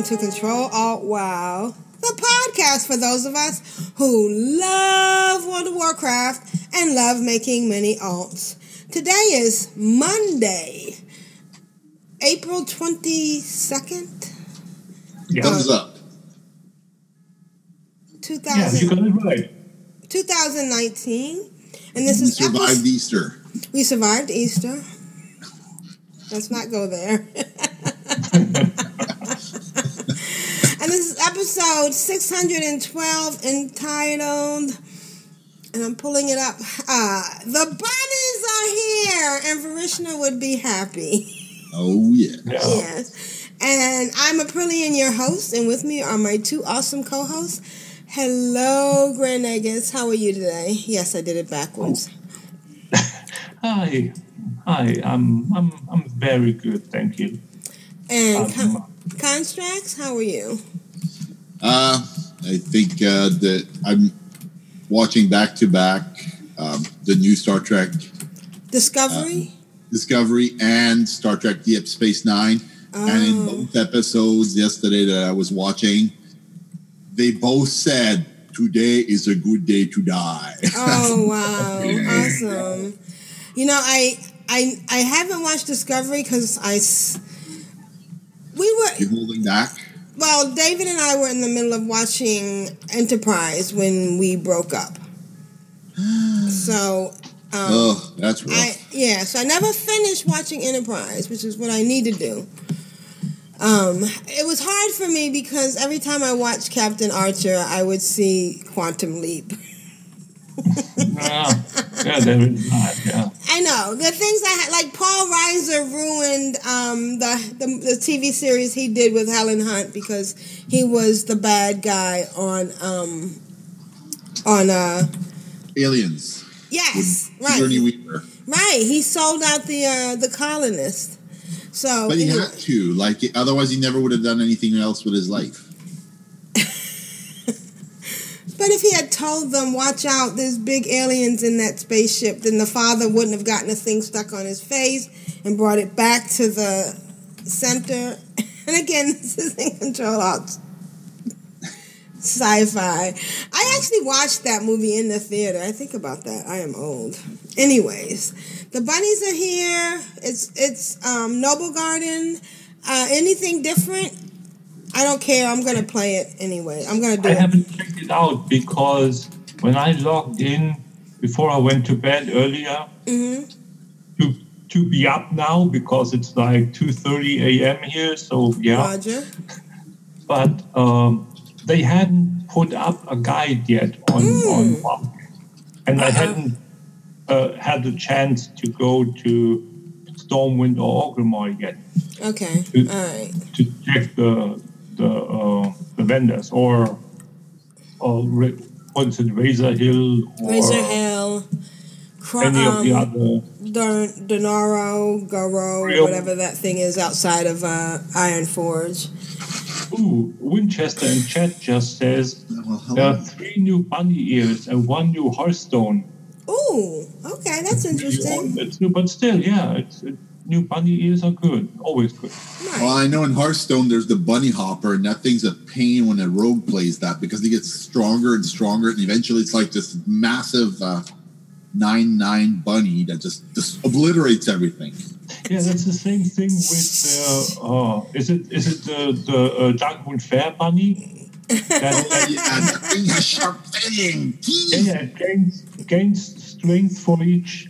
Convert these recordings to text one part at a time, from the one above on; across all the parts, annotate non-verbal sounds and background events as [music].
Welcome to Control Alt Wow, the podcast for those of us who love World of Warcraft and love making many alts. Today is Monday, April 22nd, Thumbs up. 2000, got it right. 2019. And this We is survived episode, Easter. we survived Easter. Let's not go there. [laughs] and this is episode 612 entitled, and I'm pulling it up. Uh, the bunnies are here, and Vrishna would be happy. Oh yeah. yes. And I'm Aprillian, your host, and with me are my two awesome co hosts. Hello, Grand Nagus. How are you today? Yes, I did it backwards. [laughs] Hi, hi. I'm I'm I'm very good, thank you. And Um, Con- Constraxx, how are you? Uh, I think uh, that I'm watching back to back um, the new Star Trek Discovery? Discovery and Star Trek Deep Space Nine. Oh. And in Oh. both episodes yesterday that I was watching, they both said, Today is a good day to die. Oh wow, [laughs] awesome! You know, I I I haven't watched Discovery because I we were you holding back? Well, David and I were in the middle of watching Enterprise when we broke up. [gasps] So, um, oh, that's rough. I yeah, so I never finished watching Enterprise, which is what I need to do. Um, it was hard for me because every time I watched Captain Archer, I would see Quantum Leap. [laughs] Yeah, yeah, there is that. Yeah. I know the things I had, like Paul Reiser ruined um, the, the the TV series he did with Helen Hunt because he was the bad guy on um, on uh Aliens. yes Sigourney right Weaver. right he sold out the uh, the colonist so But he anyway. had to. Like, otherwise, he never would have done anything else with his life. [laughs] But if he had told them, watch out, there's big aliens in that spaceship, then the father wouldn't have gotten a thing stuck on his face and brought it back to the center. [laughs] And again, [laughs] this is in control alt sci-fi. I actually watched that movie in the theater. I think about that. I am old. Anyways, the bunnies are here. It's it's um, Noblegarden. Uh, anything different? I don't care. I'm gonna play it anyway. I'm gonna do I it. haven't checked it out because when I logged in before I went to bed earlier hmm to to be up now because it's like two thirty a.m. here. So yeah, Roger. [laughs] but um, they hadn't put up a guide yet on on one, and I hadn't uh, had the chance to go to Stormwind or Orgrimmar yet Okay. to, All right. to check the the uh, the vendors or or Ra- what's it Razor Hill or Razor Hill. Cro- any of the um, other. Don- Donaro, Goro, Real- whatever that thing is outside of uh, Ironforge. Ooh, Winchester in chat just says Well, there are three new bunny ears and one new Hearthstone. Ooh, okay, that's interesting. It's new, but still, yeah, it's, it, new bunny ears are good, always good. Well, I know in Hearthstone there's the bunny hopper, and that thing's a pain when a rogue plays that because he gets stronger and stronger, and eventually it's like this massive uh, nine nine bunny that just just obliterates everything. Yeah, that's the same thing with uh, uh, is it is it the the uh, Darkmoon Faire bunny? That, [laughs] yeah, that thing has sharp teeth. yeah, yeah, it gains gains strength for each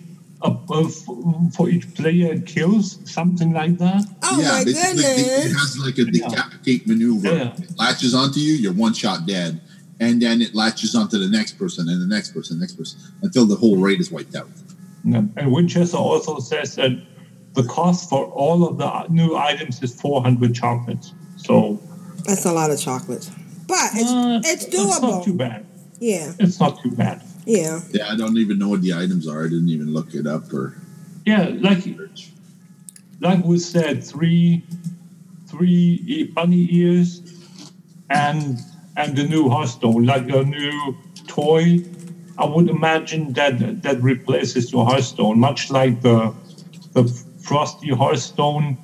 for each player it kills, something like that. Oh yeah, my basically it has like a decapitate maneuver. Yeah. Latches onto you, you're one shot dead. and then it latches onto the next person and the next person, next person, until the whole raid is wiped out. Yeah. And Winchester also says that the cost for all of the new items is 400 chocolates. So That's a lot of chocolate. But it's, uh, it's It's not too bad. Yeah, It's not too bad. Yeah. Yeah, I don't even know what the items are. I didn't even look it up or. Yeah, like like we said, three three e- bunny ears and and the new Hearthstone, like a new toy. I would imagine that that replaces your Hearthstone, much like the the Frosty Hearthstone.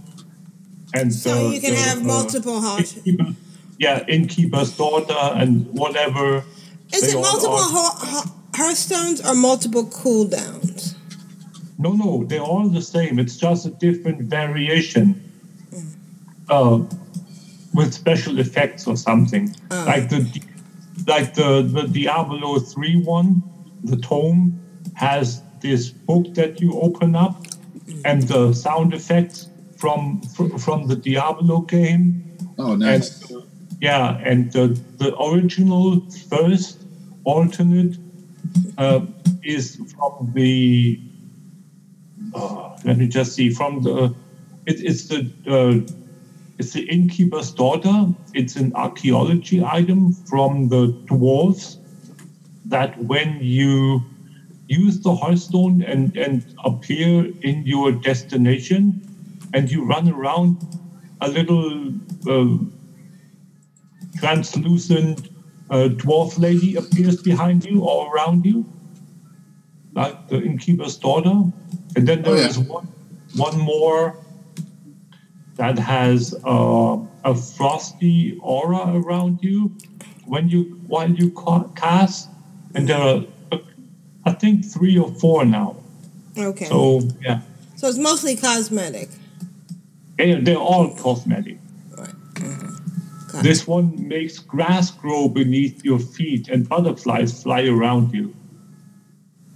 And So the- you can the, have uh, multiple hearts. Innkeeper- yeah, innkeeper's daughter and whatever. Is it multiple are. ho- ho- Hearthstones or multiple cooldowns? No, no, they're all the same. It's just a different variation uh, with special effects or something. Oh. Like the like the, the Diablo 3 one, the tome has this book that you open up and the sound effects from fr- from the Diablo game. Oh, nice. And, yeah, and the, the original first alternate uh, is from the. Uh, let me just see from the. It, it's the uh, it's the innkeeper's daughter. It's an archaeology item from the dwarves. That when you use the Hearthstone and and appear in your destination, and you run around, a little. Uh, translucent uh, dwarf lady appears behind you or around you, like the innkeeper's daughter. And then there Oh, yeah. is one, one more that has uh, a frosty aura around you when you while you cast. And there are, uh, I think, three or four now. Okay. So, yeah. So it's mostly cosmetic. they, they're all cosmetic. Got This one makes grass grow beneath your feet and butterflies fly around you.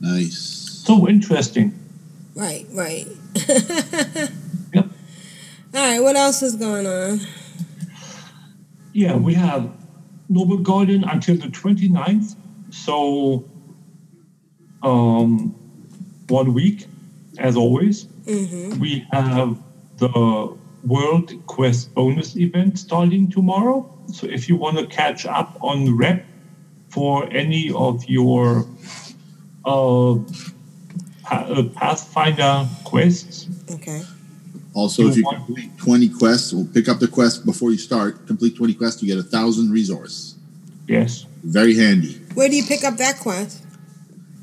Nice. So interesting. Right, right. [laughs] Yep. All right, what else is going on? Yeah, we have Noblegarden until the 29th. So, um, one week, as always. Mm-hmm. We have the World Quest bonus event starting tomorrow. So, if you want to catch up on rep for any of your uh, uh, Pathfinder quests, Okay. Also, if you complete 20 quests, we'll pick up the quest before you start. Complete 20 quests, you get a thousand resource. yes. Very handy. Where do you pick up that quest?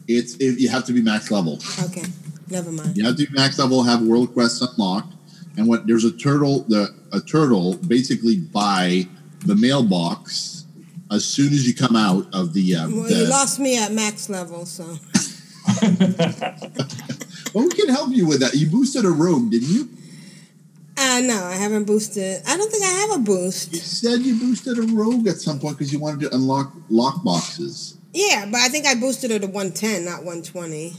It's if you have to be max level. Okay, never mind. You have to be max level, have world quests unlocked, and what there's a turtle. The a turtle basically by the mailbox as soon as you come out of the. Uh, Well, the you lost me at max level, so [laughs] well, we can help you with that. You boosted a room, didn't you? uh no, I haven't boosted. I don't think I have a boost. You said you boosted a rogue at some point because you wanted to unlock lock boxes. Yeah, but I think I boosted it to 110, not 120.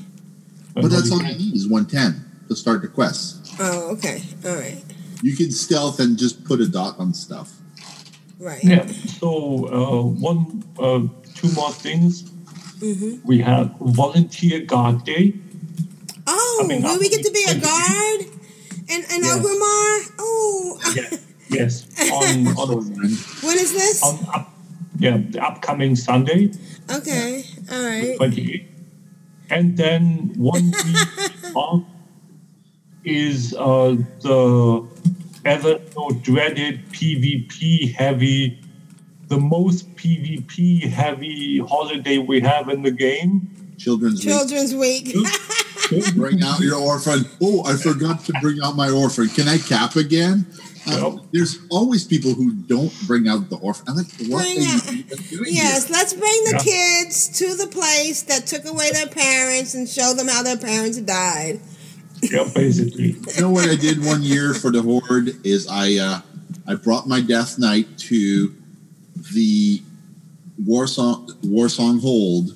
But that's all you need is 110 to start the quest. Oh, okay. All right. You can stealth and just put a dot on stuff. Right. Yeah. So uh, one, uh, two more things. Mm-hmm. We have Volunteer Guard Day. Oh, I mean, will we get to be a guard? And and Yeah. Orgrimmar? Oh, Yeah. Yes. On [laughs] on, when is this? on up, yeah the upcoming Sunday, Okay. All right. twenty eighth, and then one [laughs] week off is uh, the ever so dreaded PvP heavy, the most PvP heavy holiday we have in the game. Children's Week. Children's Week. [laughs] Bring out your orphan. Oh, I forgot to bring out my orphan. Can I cap again? Yep. There's always people who don't bring out the orphan. I'm like, what Bring are you doing Yes, let's bring the Yeah. kids to the place that took away their parents and show them how their parents died. Yeah, basically. You know what I did one year for the horde is I uh, I brought my death knight to the war song war song hold,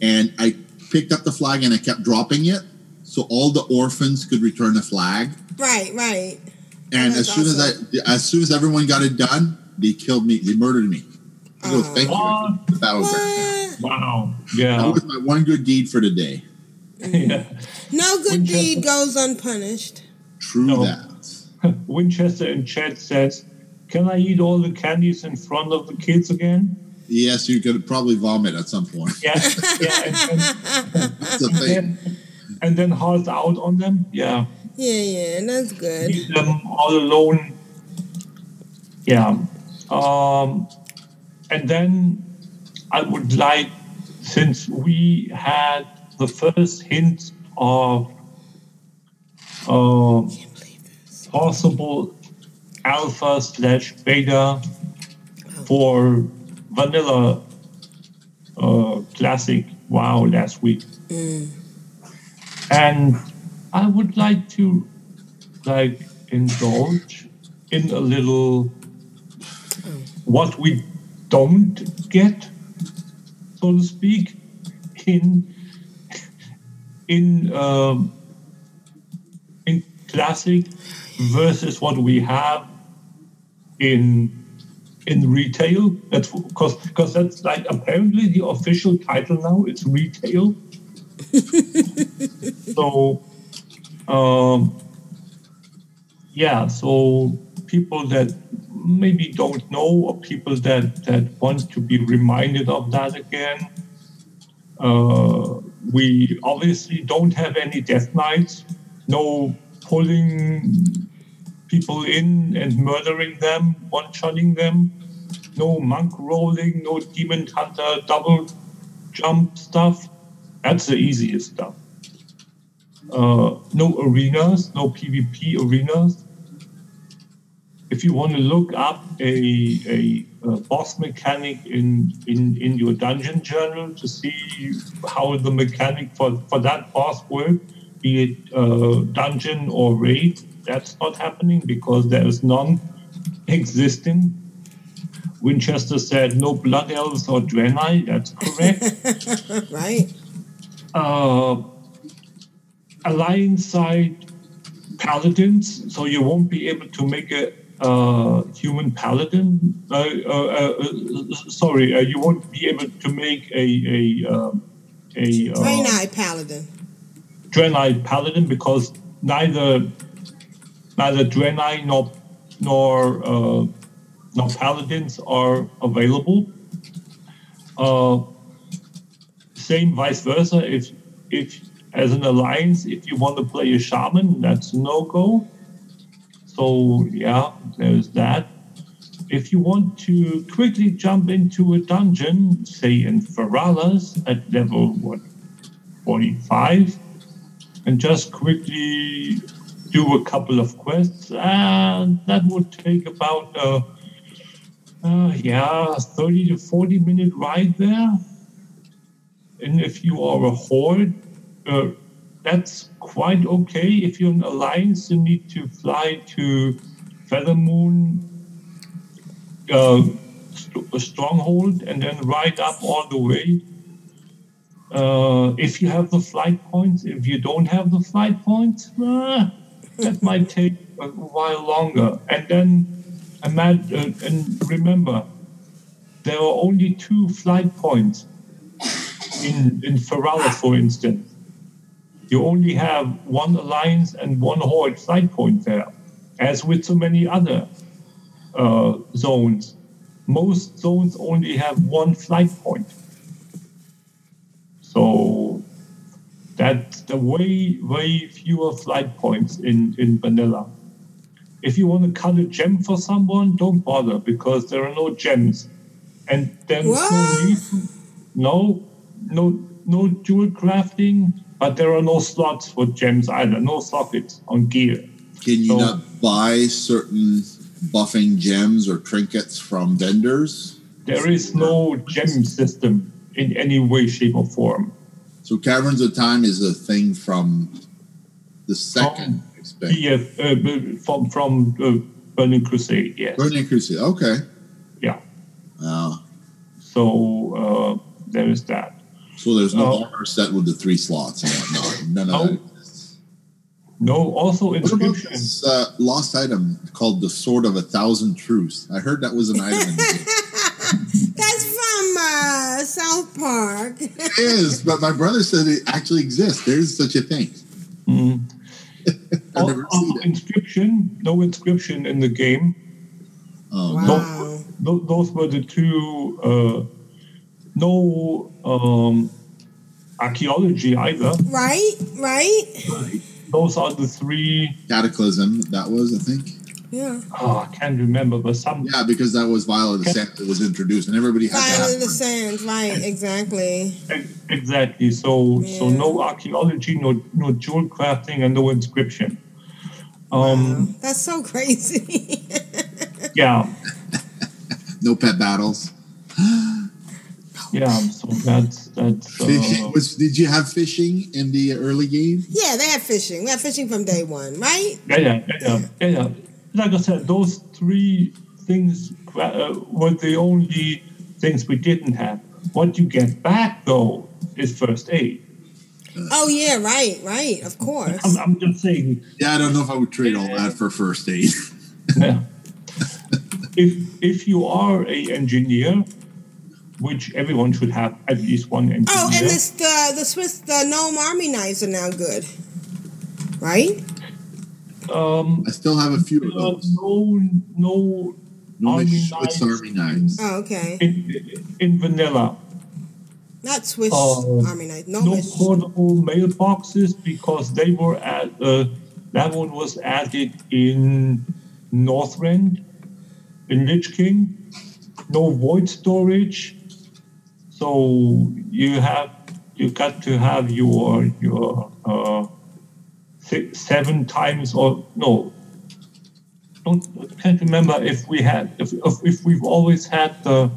and I picked up the flag and I kept dropping it so all the orphans could return the flag. Right, right. And That's as soon as I, as soon as everyone got it done, they killed me. They murdered me. So thank you. What? The battleground. Wow. That was my one good deed for today. Yeah. No good Winchester- deed goes unpunished. True No. that. [laughs] Winchester in chat says, "Can I eat all the candies in front of the kids again?" Yes, you could probably vomit at some point. Yeah, [laughs] yeah, and, and, That's the and thing. then and then halt out on them. Yeah, Yeah, yeah, that's good. leave them all alone. Yeah, um, and then I would like, since we had the first hint of uh, possible alpha slash beta for vanilla uh, classic WoW last week, and I would like to like indulge in a little what we don't get, so to speak, in in um, in classic versus what we have in in retail. That's because because that's like apparently the official title now. It's retail. [laughs] so, um, yeah. So people that maybe don't know, or people that that want to be reminded of that again. Uh, we obviously don't have any death knights. No pulling people in and murdering them, one-shotting them. No monk rolling, no demon hunter double jump stuff. That's the easiest stuff. Uh, no arenas, no PvP arenas. If you want to look up a, a, a boss mechanic in, in, in your dungeon journal to see how the mechanic for, for that boss works, be it uh, dungeon or raid, that's not happening because there is none existing. Winchester said no blood elves or Draenei. That's correct. [laughs] right? uh, alliance side paladins, so you won't be able to make a uh, human paladin. Uh, uh, uh, sorry, uh, you won't be able to make a a um, a uh, Draenei Paladin. Draenei paladin because neither neither Draenei nor nor uh, nor paladins are available. Uh, same vice versa. If if as an alliance, if you want to play a shaman, that's no go. So yeah, there's that. If you want to quickly jump into a dungeon, say in Feralas at level what, 45, and just quickly do a couple of quests, uh, that would take about uh, uh, yeah, 30 to 40 minute ride there. And if you are a horde, uh, that's quite okay. If you're an alliance, you need to fly to Feathermoon, uh, st- stronghold, and then ride up all the way. Uh, if you have the flight points, if you don't have the flight points, uh, that [laughs] might take a while longer. And then, imagine, uh, and remember, there are only two flight points in in Feralas, for instance. You only have one alliance and one horde flight point there, as with so many other uh, zones. Most zones only have one flight point. So that's the way way fewer flight points in, in vanilla. If you want to cut a gem for someone, don't bother because there are no gems. And there's no need no no no dual crafting, but there are no slots for gems either, no sockets on gear. Can you So- not buy certain buffing gems or trinkets from vendors? There is no gem system in any way, shape, or form. So Caverns of Time is a thing from the second expansion. BF, uh, from from uh, Burning Crusade, yes. Burning Crusade. Okay. Yeah. Uh, So uh, there is that. So there's no Oh. armor set with the three slots and whatnot. None of No. that. No, also What about inscription. this uh, lost item called the Sword of a Thousand Truths? I heard that was an item in. [laughs] That's from South Park. It is, but my brother said it actually exists. There's such a thing. Mm. [laughs] I've never Oh, seen it. inscription, no inscription in the game. Oh, Wow. Those, those were the two. Uh, no um, archaeology either. Right, right. Those are the three. Cataclysm, that was, I think. Yeah. Oh, I can't remember, but some. Yeah, because that was Violet the Sand that was introduced, and everybody had to Fire the one. sands, right, exactly. Exactly. So, so no archaeology, no no jewel crafting, and no inscription. Um, That's so crazy. [laughs] yeah, [laughs] No pet battles. Yeah. So that's that's. Fishing Uh, was. Did you have fishing in the early game? yeah, they had fishing. We had fishing from day one, right? yeah, yeah, yeah, yeah, yeah, yeah. Like I said, those three things uh, were the only things we didn't have. What you get back though is first aid. Oh yeah, right, right. Of course. I'm, I'm just saying. Yeah, I don't know if I would trade all that for first aid. [laughs] Yeah. if if you are a engineer, which everyone should have at least one engineer. Oh, and this the the Swiss the gnome army knives are now good, right? um, I still have a few of uh, those. no, no, No army Swiss knives Army knives. Oh, okay. in, in vanilla. Not Swiss Oh. army knife. No, No Miss- portable mailboxes because they were at uh, that one was added in Northrend, in Lich King. No void storage, so you have you got to have your your uh, six, seven times or no. Don't can't remember if we had if if, if we've always had the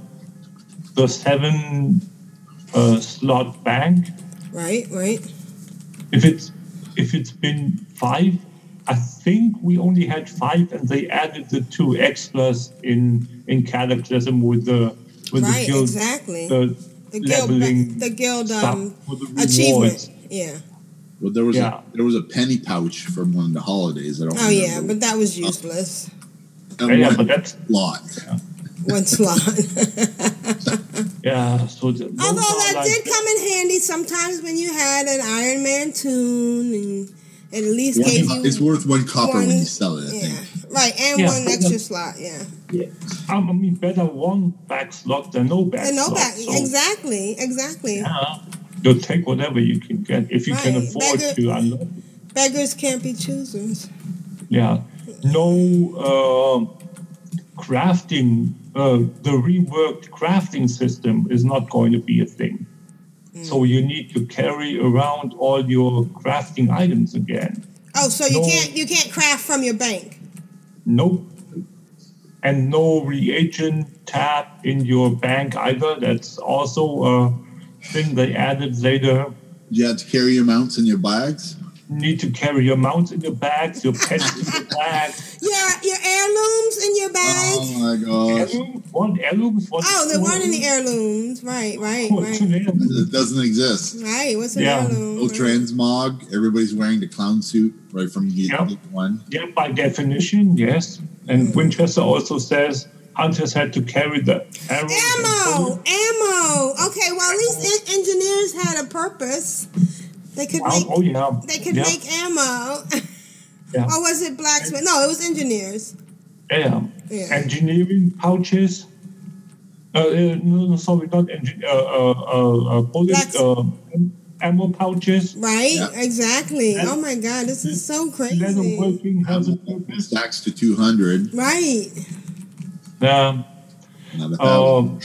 the seven uh, slot bank right, right. if it's if it's been five, I think we only had five, and they added the two extras in in Cataclysm with the with Right, the guild exactly. the, The guild, the guild stuff um, for the achievement. Yeah. Well, there was Yeah. a there was a penny pouch from one of the holidays. I don't. Oh yeah, but that was useless. And Yeah, yeah, one but that's lot. [laughs] One slot. [laughs] yeah. So the, Although are that like- did come in handy sometimes when you had an Iron Man toon and it at least Yeah. gave you It's worth one copper when you sell it. I yeah, think. right, and Yeah, one extra the- slot. Yeah, Yeah, I mean, better one back slot than no back and no slot. back. So, Exactly, exactly. yeah, you'll take whatever you can get if you can afford beggar- to unlock. Beggars can't be choosers. Yeah, no uh, crafting. Uh, the reworked crafting system is not going to be a thing. So you need to carry around all your crafting items again. Oh, so you No. can't you can't craft from your bank. Nope. And no reagent tab in your bank either. That's also a thing they added later. You had to carry your mounts in your bags. You need to carry your mounts in your bags, your pets in your bags. [laughs] Your your heirlooms in your bags. Oh my gosh, Heirlooms? What heirlooms? What Oh, they weren't in the heirlooms. Right, right, What's an right. it doesn't exist. Right. What's an Yeah. heirloom? No transmog. Everybody's wearing the clown suit right from the Yep. one. Yeah, by definition, yes. And hmm. Winchester also says hunters had to carry the arrows. and Ammo, ammo. Okay, well at least en- engineers had a purpose. They could make oh yeah. they could yeah. make ammo. [laughs] Yeah. or was it blacksmith? No, it was engineers. yeah. Yeah. Engineering pouches. Uh, uh, no, no, sorry, not engine. Uh, uh, uh, uh, bullet. Uh, ammo pouches. Right? Yeah. Exactly. And- Oh my god, this is so crazy. Leatherworking has a purpose. Stacks to two hundred. Right. Um, Not a thousand. um,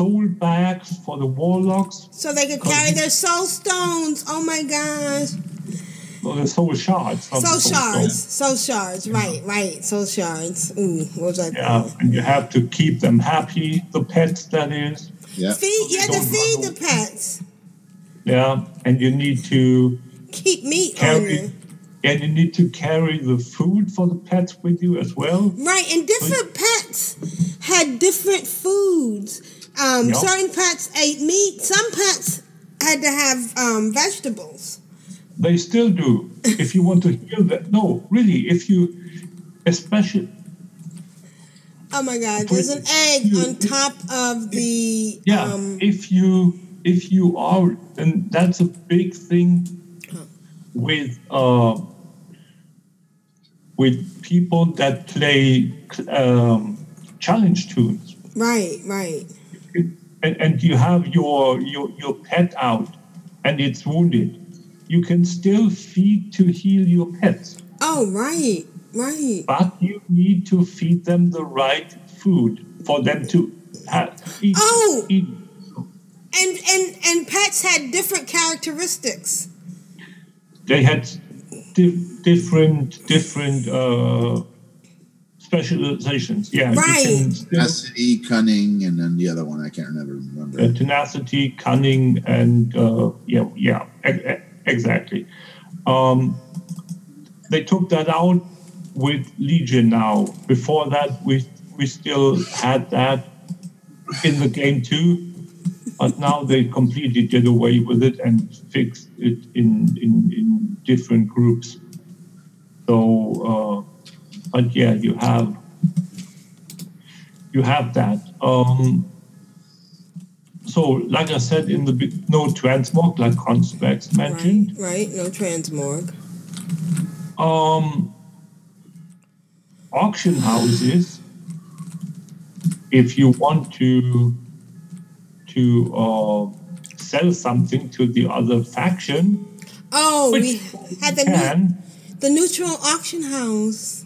soul, soul bags for the warlocks. So they could carry their soul stones. Oh my gosh. Well, the soul shards. not the Soul shards. stones. Soul shards. Right, right. Soul shards. Ooh, what was that? Yeah, and you have to keep them happy. The pets, that is. yeah. Feed you had to feed run the pets. Yeah, and you need to Keep meat carry, you. and you need to carry the food for the pets with you as well. Right, and different pets had different foods. Um, Yep. Certain pets ate meat. Some pets had to have um, vegetables. They still do. [laughs] if you want to heal that, no, really, if you, especially, Oh my God! There's an egg on top of the. Yeah, Um, if you if you are, and that's a big thing with uh, with people that play um, challenge toons, right, right. And, and you have your, your your pet out, and it's wounded. You can still feed to heal your pets, Oh, right, right. but you need to feed them the right food for them to have, eat, Oh! eat And and and pets had different characteristics. they had di- different different uh, specializations. Yeah, Right. Tenacity, cunning, and then the other one I can't never remember. uh, tenacity, cunning, and uh, yeah, yeah, e- exactly. Um, they took that out with Legion now. Before that, we we still had that in the game too, but now they completely did away with it and fixed it in in, in different groups. So, uh, but yeah, you have you have that. Um, so, like I said in the no transmog, like Constraxx mentioned. Right, no transmog. Um, auction houses, if you want to to uh, sell something to the other faction, Oh, we had the new, the neutral auction house,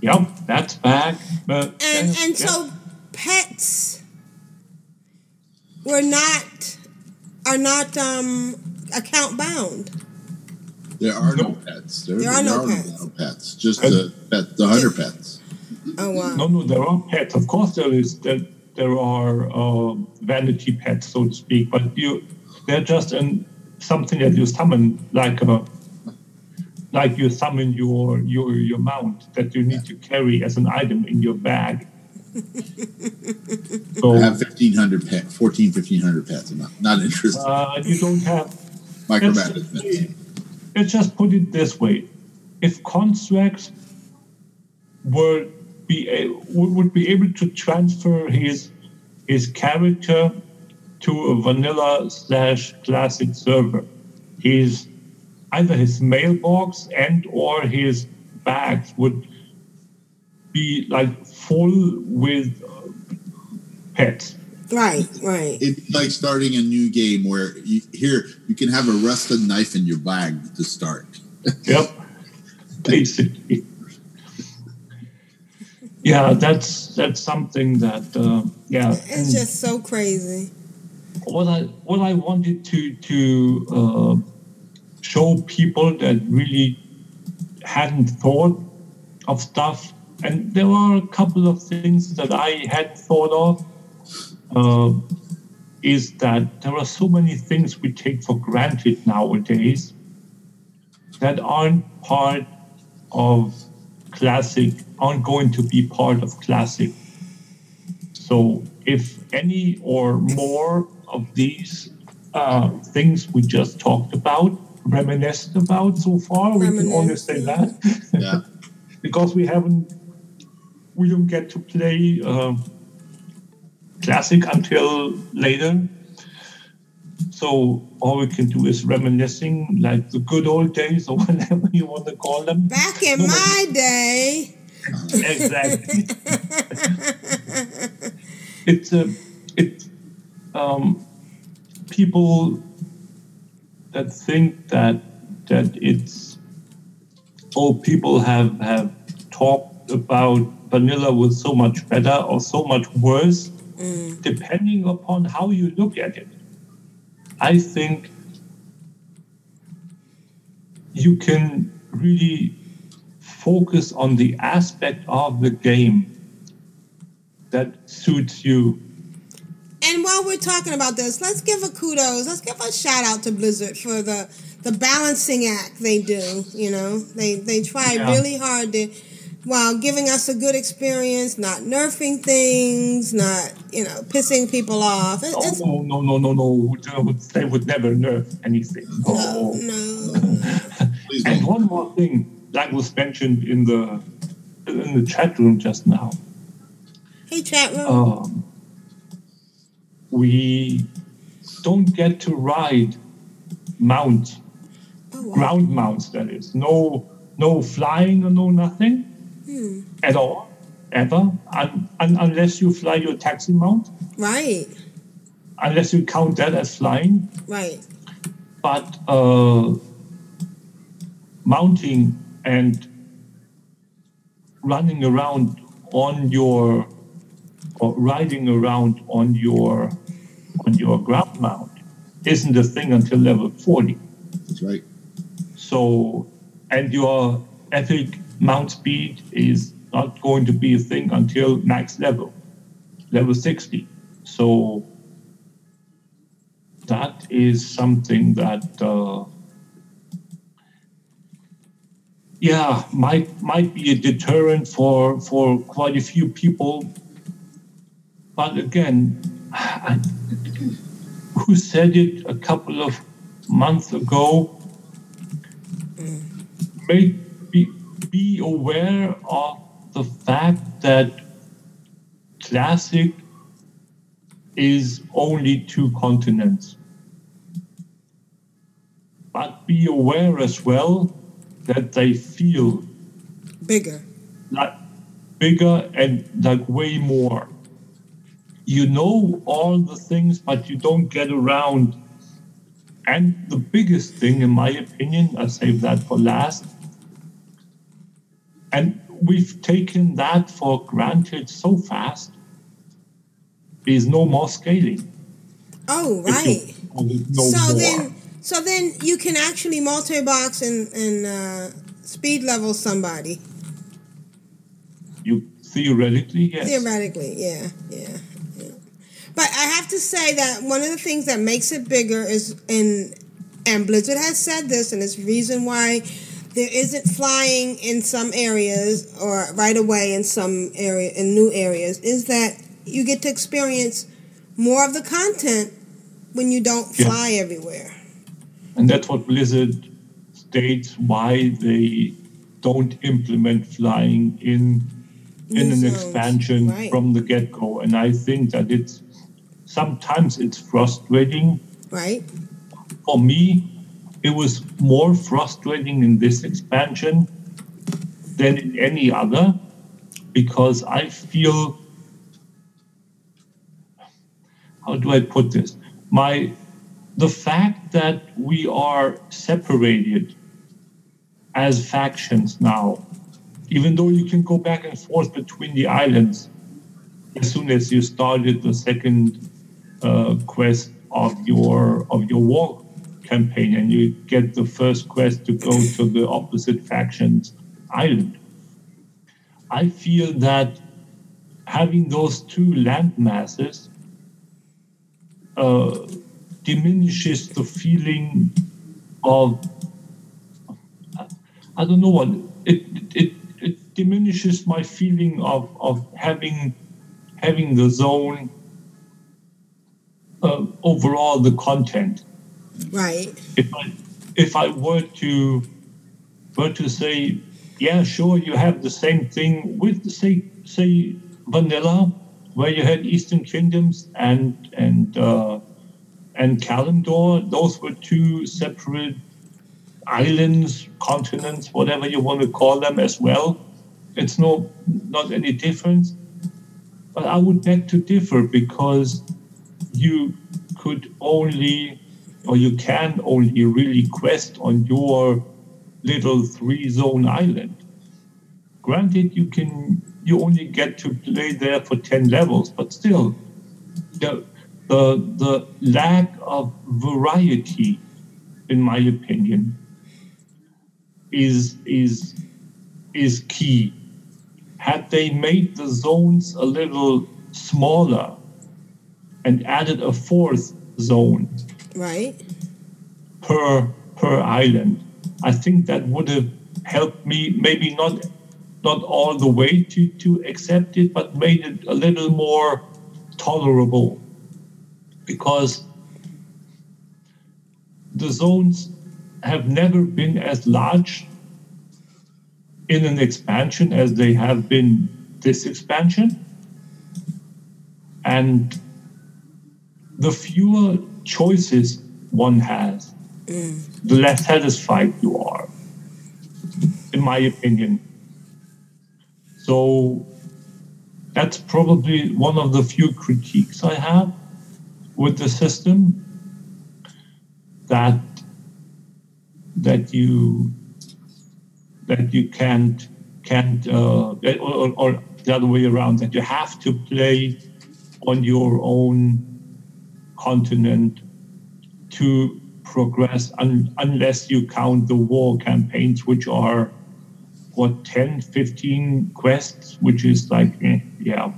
yep, that's back. But and and yeah. so pets were not are not um account bound. There are no pets. There, There are no no pets. pets. Just the pet, the hunter pets. Oh wow. No, no, there are pets. Of course, there is. There, there are uh, vanity pets, so to speak. But you, they're just an, something that you summon, like a, like you summon your your your mount that you need to carry as an item in your bag. [laughs] I have 1,500 pet, 14, 1,500 pets. I'm not, not interested. uh, you don't have. Micromanagement. Let's just put it this way: if Constraxx were be a, would would be able to transfer his his character to a vanilla slash classic server, his either his mailbox and or his bags would be like full with uh, pets. Right, right. It's like starting a new game where you, here you can have a rusted knife in your bag to start. [laughs] Yep, basically. Yeah, that's that's something that uh, yeah. It's and just so crazy. what I what I wanted to to uh, show people that really hadn't thought of stuff, and there were a couple of things that I had thought of. Uh, is that there are so many things we take for granted nowadays that aren't part of classic, aren't going to be part of classic. So if any or more of these uh, things we just talked about, reminisced about so far, we can only say that [laughs] Yeah. [laughs] because we haven't, we don't get to play uh, classic until later. So all we can do is reminiscing, like the good old days or [laughs] whatever you want to call them. Back in No, but- my day, exactly. it's a it um, people that think that that it's oh people have have talked about vanilla was so much better or so much worse mm. depending upon how you look at it i think you can really focus on the aspect of the game that suits you. And while we're talking about this, let's give a kudos. Let's give a shout out to Blizzard for the the balancing act they do. You know, they they try Yeah. really hard to while giving us a good experience, not nerfing things, not you know pissing people off. It- Oh, no, no, no, no, no. They would, never nerf anything. no, No. no. [laughs] And one more thing that was mentioned in the in the chat room just now. Hey, chat room. um, we don't get to ride mount, oh, wow. ground mounts. That is no no flying or no nothing Hmm. at all, ever, un, un, unless you fly your taxi mount, Right, unless you count that as flying. right. But uh, mounting and running around on your or riding around on your your ground mount isn't a thing until level 40 That's right. so and your epic mount speed is not going to be a thing until max level level 60 so that is something that uh, yeah might might be a deterrent for for quite a few people. But again I, [sighs] who said it a couple of months ago make be, be aware of the fact that classic is only two continents but be aware as well that they feel Bigger. like bigger and like way more. You know all the things, but you don't get around. And the biggest thing, in my opinion, I save that for last. And we've taken that for granted so fast. There's no more scaling. Oh, right. no so more. then, so then you can actually multi-box and and uh, speed level somebody you theoretically, yes. theoretically. Yeah, yeah, yeah. But I have to say that one of the things that makes it bigger is in and Blizzard has said this, and it's the reason why there isn't flying in some areas or right away in some area in new areas is that you get to experience more of the content when you don't Yeah. fly everywhere. And that's what Blizzard states why they don't implement flying in in New an zones, expansion right. from the get go. And I think that it's sometimes it's frustrating. Right? For me, it was more frustrating in this expansion than in any other because I feel how do I put this? My the fact that we are separated as factions now, even though you can go back and forth between the islands as soon as you started the second uh, quest of your of your war campaign and you get the first quest to go to the opposite faction's island. I feel that having those two land masses uh, diminishes the feeling of I don't know what it it, it diminishes my feeling of, of having having the zone uh, overall the content. Right. If I if I were to were to say, yeah, sure, you have the same thing with say say vanilla, where you had Eastern Kingdoms and and uh, and Kalimdor. Those were two separate islands, continents, whatever you want to call them, as well. It's no not any difference. But I would beg to differ because you could only or you can only really quest on your little three zone island. Granted, you can you only get to play there for ten levels, but still, the the the lack of variety, in my opinion, is is is key. Had they made the zones a little smaller and added a fourth zone Right. per per island. I think that would have helped me maybe not not all the way to, to accept it, but made it a little more tolerable. Because the zones have never been as large in an expansion as they have been this expansion. and the fewer choices one has, the less satisfied you are, in my opinion. So that's probably one of the few critiques I have with the system that that you that you can't can't uh, or, or the other way around that you have to play on your own continent to progress un- unless you count the war campaigns which are what 10 15 quests which is like eh, yeah.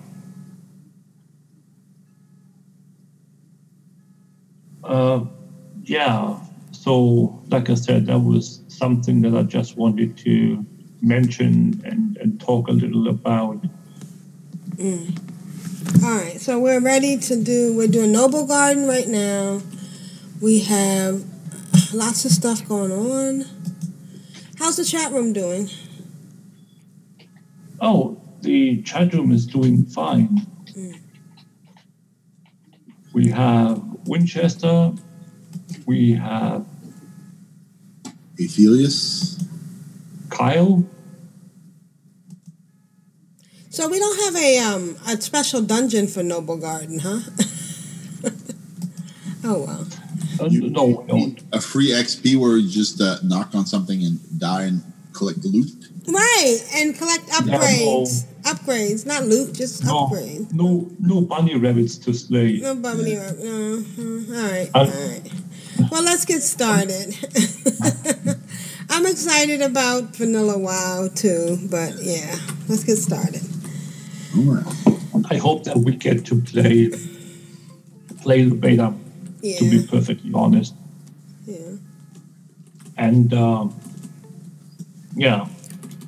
Uh, yeah so like i said that was something that i just wanted to mention and, and talk a little about All right, so we're ready to do. We're doing Noblegarden right now. We have lots of stuff going on. How's the chat room doing? Oh, the chat room is doing fine. Hmm. We have Winchester. We have Aethelius. Kyle. So we don't have a um a special dungeon for Noblegarden, huh? [laughs] oh well. Uh, no, we don't. A free XP where you just uh, knock on something and die and collect loot. Right, and collect upgrades. Upgrades, not loot, just No, upgrades. no, no bunny rabbits to slay. No bubbly uh, uh, all right, Uh, all right. Well, let's get started. [laughs] I'm excited about Vanilla WoW too, but yeah, let's get started. All right. I hope that we get to play play the beta. To be perfectly honest, yeah. and um, yeah,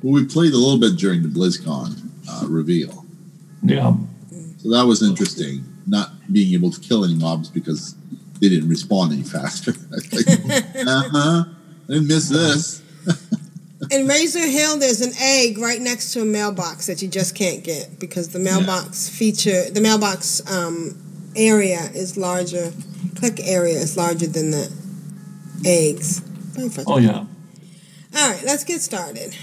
Well, we played a little bit during the BlizzCon uh, reveal, yeah. so that was interesting. Not being able to kill any mobs because they didn't respond any faster. [laughs] [laughs] uh huh. I didn't miss this. [laughs] In Razor Hill, there's an egg right next to a mailbox that you just can't get because the mailbox feature, the mailbox um, area is larger, click area is larger than the eggs. Oh yeah. All right, let's get started.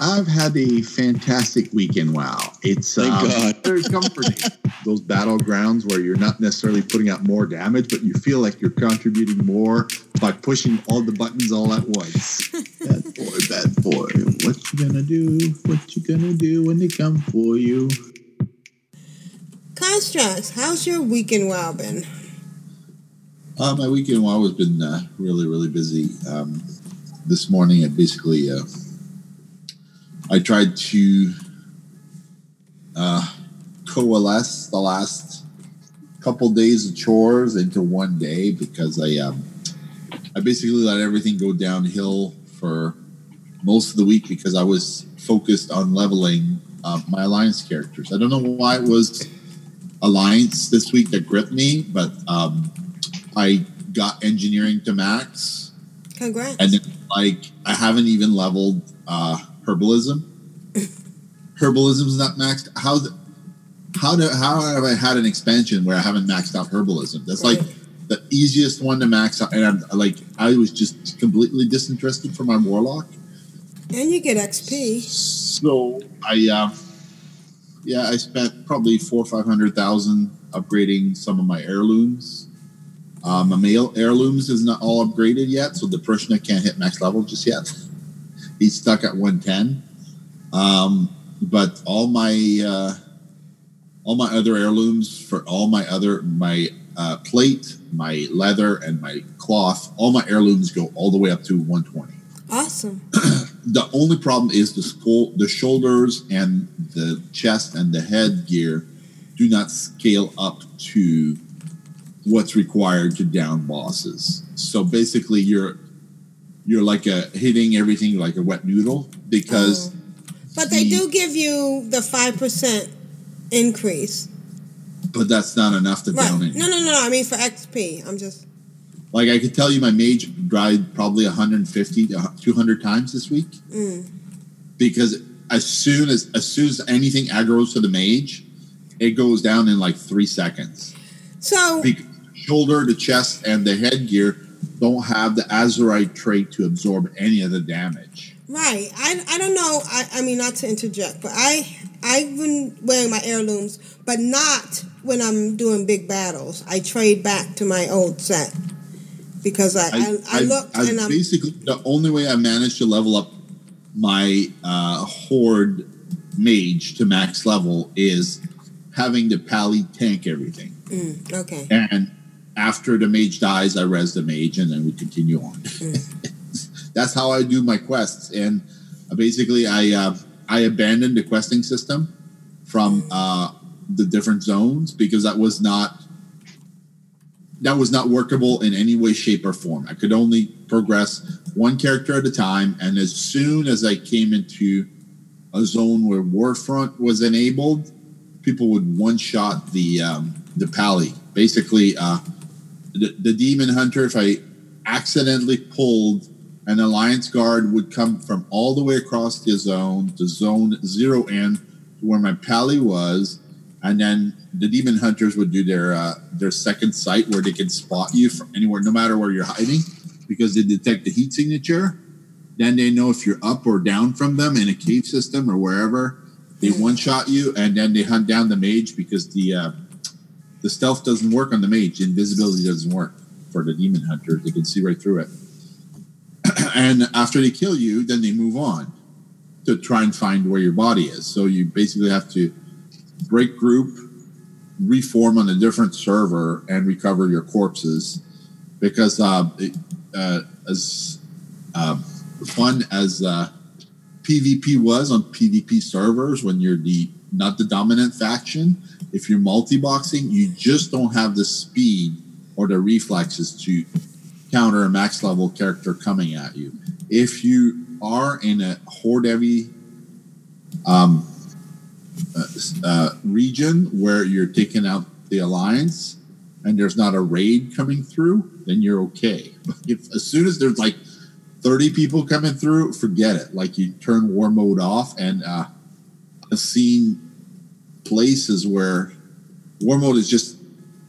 I've had a fantastic weekend. Wow, it's Thank um, God. [laughs] very comforting. Those battlegrounds where you're not necessarily putting out more damage, but you feel like you're contributing more by pushing all the buttons all at once. [laughs] bad boy, bad boy, what you gonna do? What you gonna do when they come for you? Constraxx, how's your weekend wow been? Uh, my weekend while has been uh, really, really busy. Um, this morning, I basically uh, I tried to uh, coalesce the last couple days of chores into one day because I um, I basically let everything go downhill for most of the week because I was focused on leveling uh, my alliance characters. I don't know why it was alliance this week that gripped me, but um, I got engineering to max, Congrats. and then, like I haven't even leveled uh, herbalism. Herbalism's not maxed. How the, how do how have I had an expansion where I haven't maxed out herbalism? That's like the easiest one to max out, and I'm like I was just completely disinterested for my warlock. and you get XP. So I, uh, yeah, I spent probably four or five hundred thousand upgrading some of my heirlooms. Uh, my male heirlooms is not all upgraded yet, so the Vrishna can't hit max level just yet. [laughs] He's stuck at one ten. Um, but all my uh, all my other heirlooms for all my other my uh, plate, my leather, and my cloth, all my heirlooms go all the way up to one twenty Awesome. [clears throat] the only problem is the skull, the shoulders and the chest and the head gear do not scale up to what's required to down bosses. So basically, you're you're like a hitting everything like a wet noodle because But they do give you the 5% increase. but that's not enough to Right. down it. No, no, no, no. I mean for XP. I'm just. Like I could tell you, my mage died probably 150 to 200 times this week Mm. because as soon as as soon as anything aggroes to the mage, it goes down in like three seconds. So shoulder, the chest, and the headgear don't have the Azerite trait to absorb any of the damage. Right. I, I don't know. I, I mean, not to interject, but I I've been wearing my heirlooms, but not when I'm doing big battles. I trade back to my old set because I I, I, I and I'm basically the only way I managed to level up my uh, horde mage to max level is having the pally tank everything. mm, okay. And after the mage dies, I res the mage, and then we continue on. [laughs] That's how I do my quests, and uh, basically, I uh, I abandoned the questing system from uh, the different zones because that was not that was not workable in any way, shape, or form. I could only progress one character at a time, and as soon as I came into a zone where Warfront was enabled, people would one shot the um, the pally. Basically, uh, the, the demon hunter. If I accidentally pulled an alliance guard, would come from all the way across the zone to zone zero in to where my pally was, and then the demon hunters would do their uh, their second sight where they can spot you from anywhere, no matter where you're hiding, because they detect the heat signature. Then they know if you're up or down from them in a cave system or wherever. They one shot you, and then they hunt down the mage because the uh, the stealth doesn't work on the mage. Invisibility doesn't work for the demon hunter. They can see right through it. [clears throat] and after they kill you, then they move on to try and find where your body is. So you basically have to break group, reform on a different server, and recover your corpses. Because uh, it, uh, as uh, fun as uh, PvP was on PvP servers, when you're the not the dominant faction, if you're multi-boxing, you just don't have the speed or the reflexes to counter a max level character coming at you. If you are in a horde heavy um, uh, uh, region where you're taking out the alliance and there's not a raid coming through, then you're okay. [laughs] If as soon as there's like 30 people coming through, forget it. Like you turn war mode off, and uh, I've seen places where war mode is just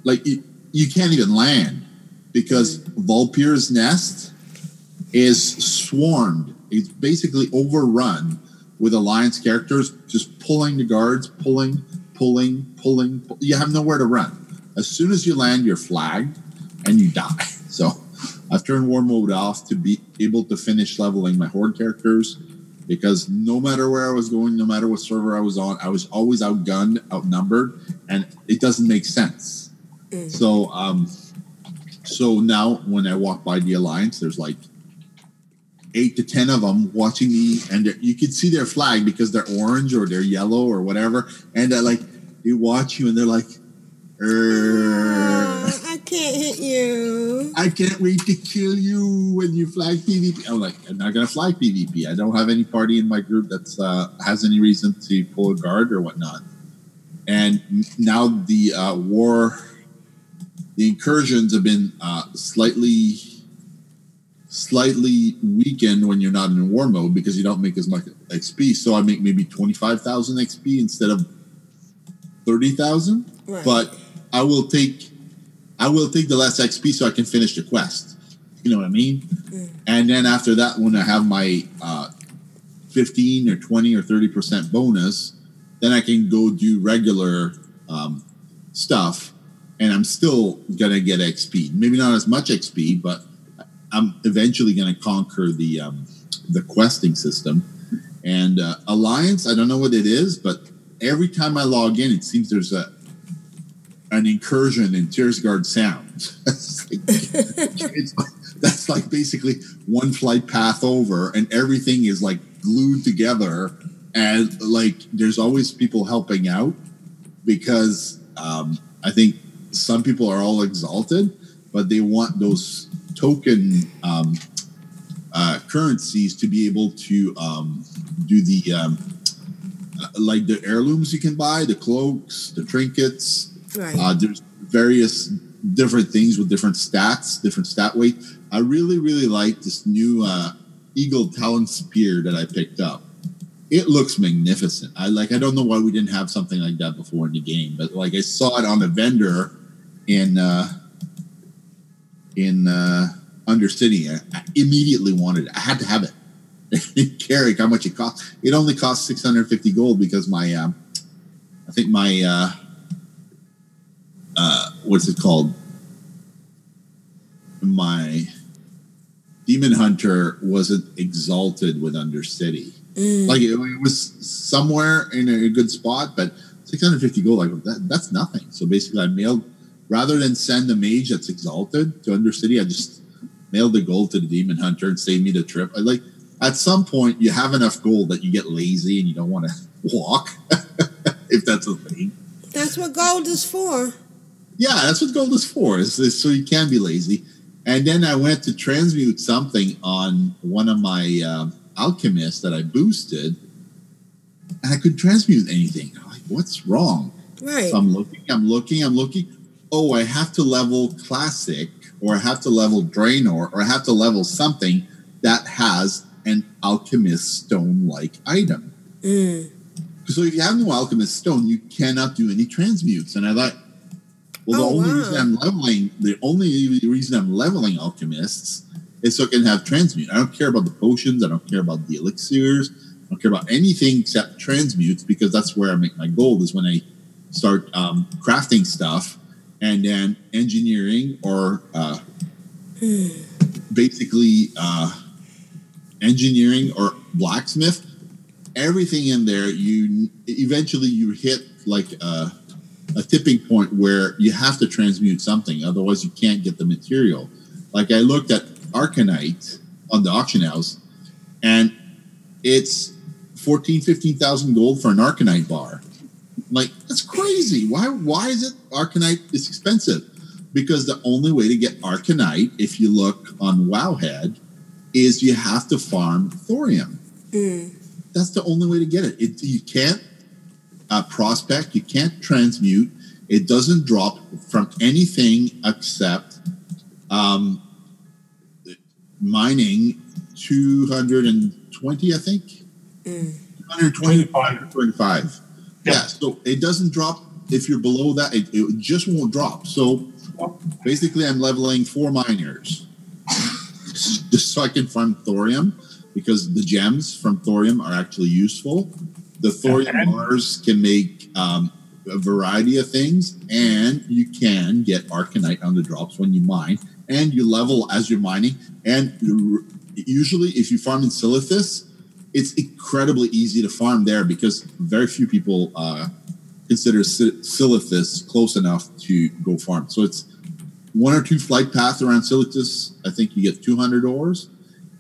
like you, you can't even land because Vulpir's nest is swarmed. It's basically overrun with alliance characters just pulling the guards, pulling, pulling, pulling. pull- You have nowhere to run. As soon as you land, you're flagged and you die. [laughs] So I've turned war mode off to be able to finish leveling my horde characters because no matter where I was going, no matter what server I was on, I was always outgunned, outnumbered, and it doesn't make sense. So, um, so now when I walk by the alliance, there's like eight to ten of them watching me, and you can see their flag because they're orange or they're yellow or whatever, and like they watch you and they're like, "Err, I [laughs] can't hit you. I can't wait to kill you when you flag PvP. I'm like, I'm not gonna flag PvP. I don't have any party in my group that's uh, has any reason to pull a guard or whatnot. And now the uh, war, the incursions have been uh, slightly, slightly weakened when you're not in war mode because you don't make as much XP. So I make maybe twenty five thousand XP instead of thirty thousand. Right. But I will take I will take the less XP so I can finish the quest. You know what I mean? And then after that, when I have my uh, 15 or 20 or 30% bonus, then I can go do regular um, stuff and I'm still going to get XP. Maybe not as much XP, but I'm eventually going to conquer the, um, the questing system. And uh, Alliance, I don't know what it is, but every time I log in, it seems there's a an incursion in Tiragarde Sound. [laughs] It's like- that's like basically one flight path over, and everything is like glued together. And like, there's always people helping out because um, I think some people are all exalted, but they want those token um, uh, currencies to be able to um, do the um, uh, like the heirlooms you can buy, the cloaks, the trinkets. Right. Uh, there's various different things with different stats, different stat weight. I really, really like this new uh, Eagle Talon Spear that I picked up. it looks magnificent. I like. I don't know why we didn't have something like that before in the game, but like I saw it on the vendor in uh, in uh, Undercity. I, I immediately wanted it. I had to have it. [laughs] Care how much it cost. It only cost six hundred fifty gold because my, um, I think my, uh, uh, what's it called? My demon hunter wasn't exalted with Undercity. Like it, it was somewhere in a good spot, but 650 gold, like that, that's nothing. So basically, I mailed rather than send a mage that's exalted to Undercity, I just mailed the gold to the demon hunter and saved me the trip. I like at some point you have enough gold that you get lazy and you don't want to [laughs] walk, [laughs] if that's a thing. That's what gold is for. Yeah, that's what gold is for. Is, is so you can be lazy. And then I went to transmute something on one of my um, alchemists that I boosted, and I couldn't transmute anything. I'm like, what's wrong? Right. So I'm looking, I'm looking, I'm looking. Oh, I have to level classic, or I have to level Draenor, or I have to level something that has an alchemist stone like item. Mm. So if you have no alchemist stone, you cannot do any transmutes. And I thought, well, the Oh, only wow. reason I'm leveling, the only reason I'm leveling alchemists is so I can have transmute. I don't care about the potions. I don't care about the elixirs. I don't care about anything except transmutes because that's where I make my gold is when I start um, crafting stuff and then engineering or uh, basically uh, engineering or blacksmith everything in there you eventually you hit like a, a tipping point where you have to transmute something otherwise you can't get the material. Like i looked at arcanite on the auction house and it's 14 15000 gold for an arcanite bar. Like that's crazy. Why why is it arcanite is expensive? Because the only way to get arcanite if you look on wowhead is you have to farm thorium. Mm. that's the only way to get it. it you can't uh, prospect, you can't transmute. It doesn't drop from anything except um, mining 220, I think. Mm. 220, 225. Yeah. so it doesn't drop if you're below that. It, it just won't drop. So basically, I'm leveling four miners [laughs] just so I can farm thorium because the gems from thorium are actually useful. The thorium bars can make um, a variety of things, and you can get arcanite on the drops when you mine, and you level as you're mining. And usually, if you farm in Silithus, it's incredibly easy to farm there because very few people uh, consider Sil- Silithus close enough to go farm. So it's one or two flight paths around Silithus. I think you get 200 ores,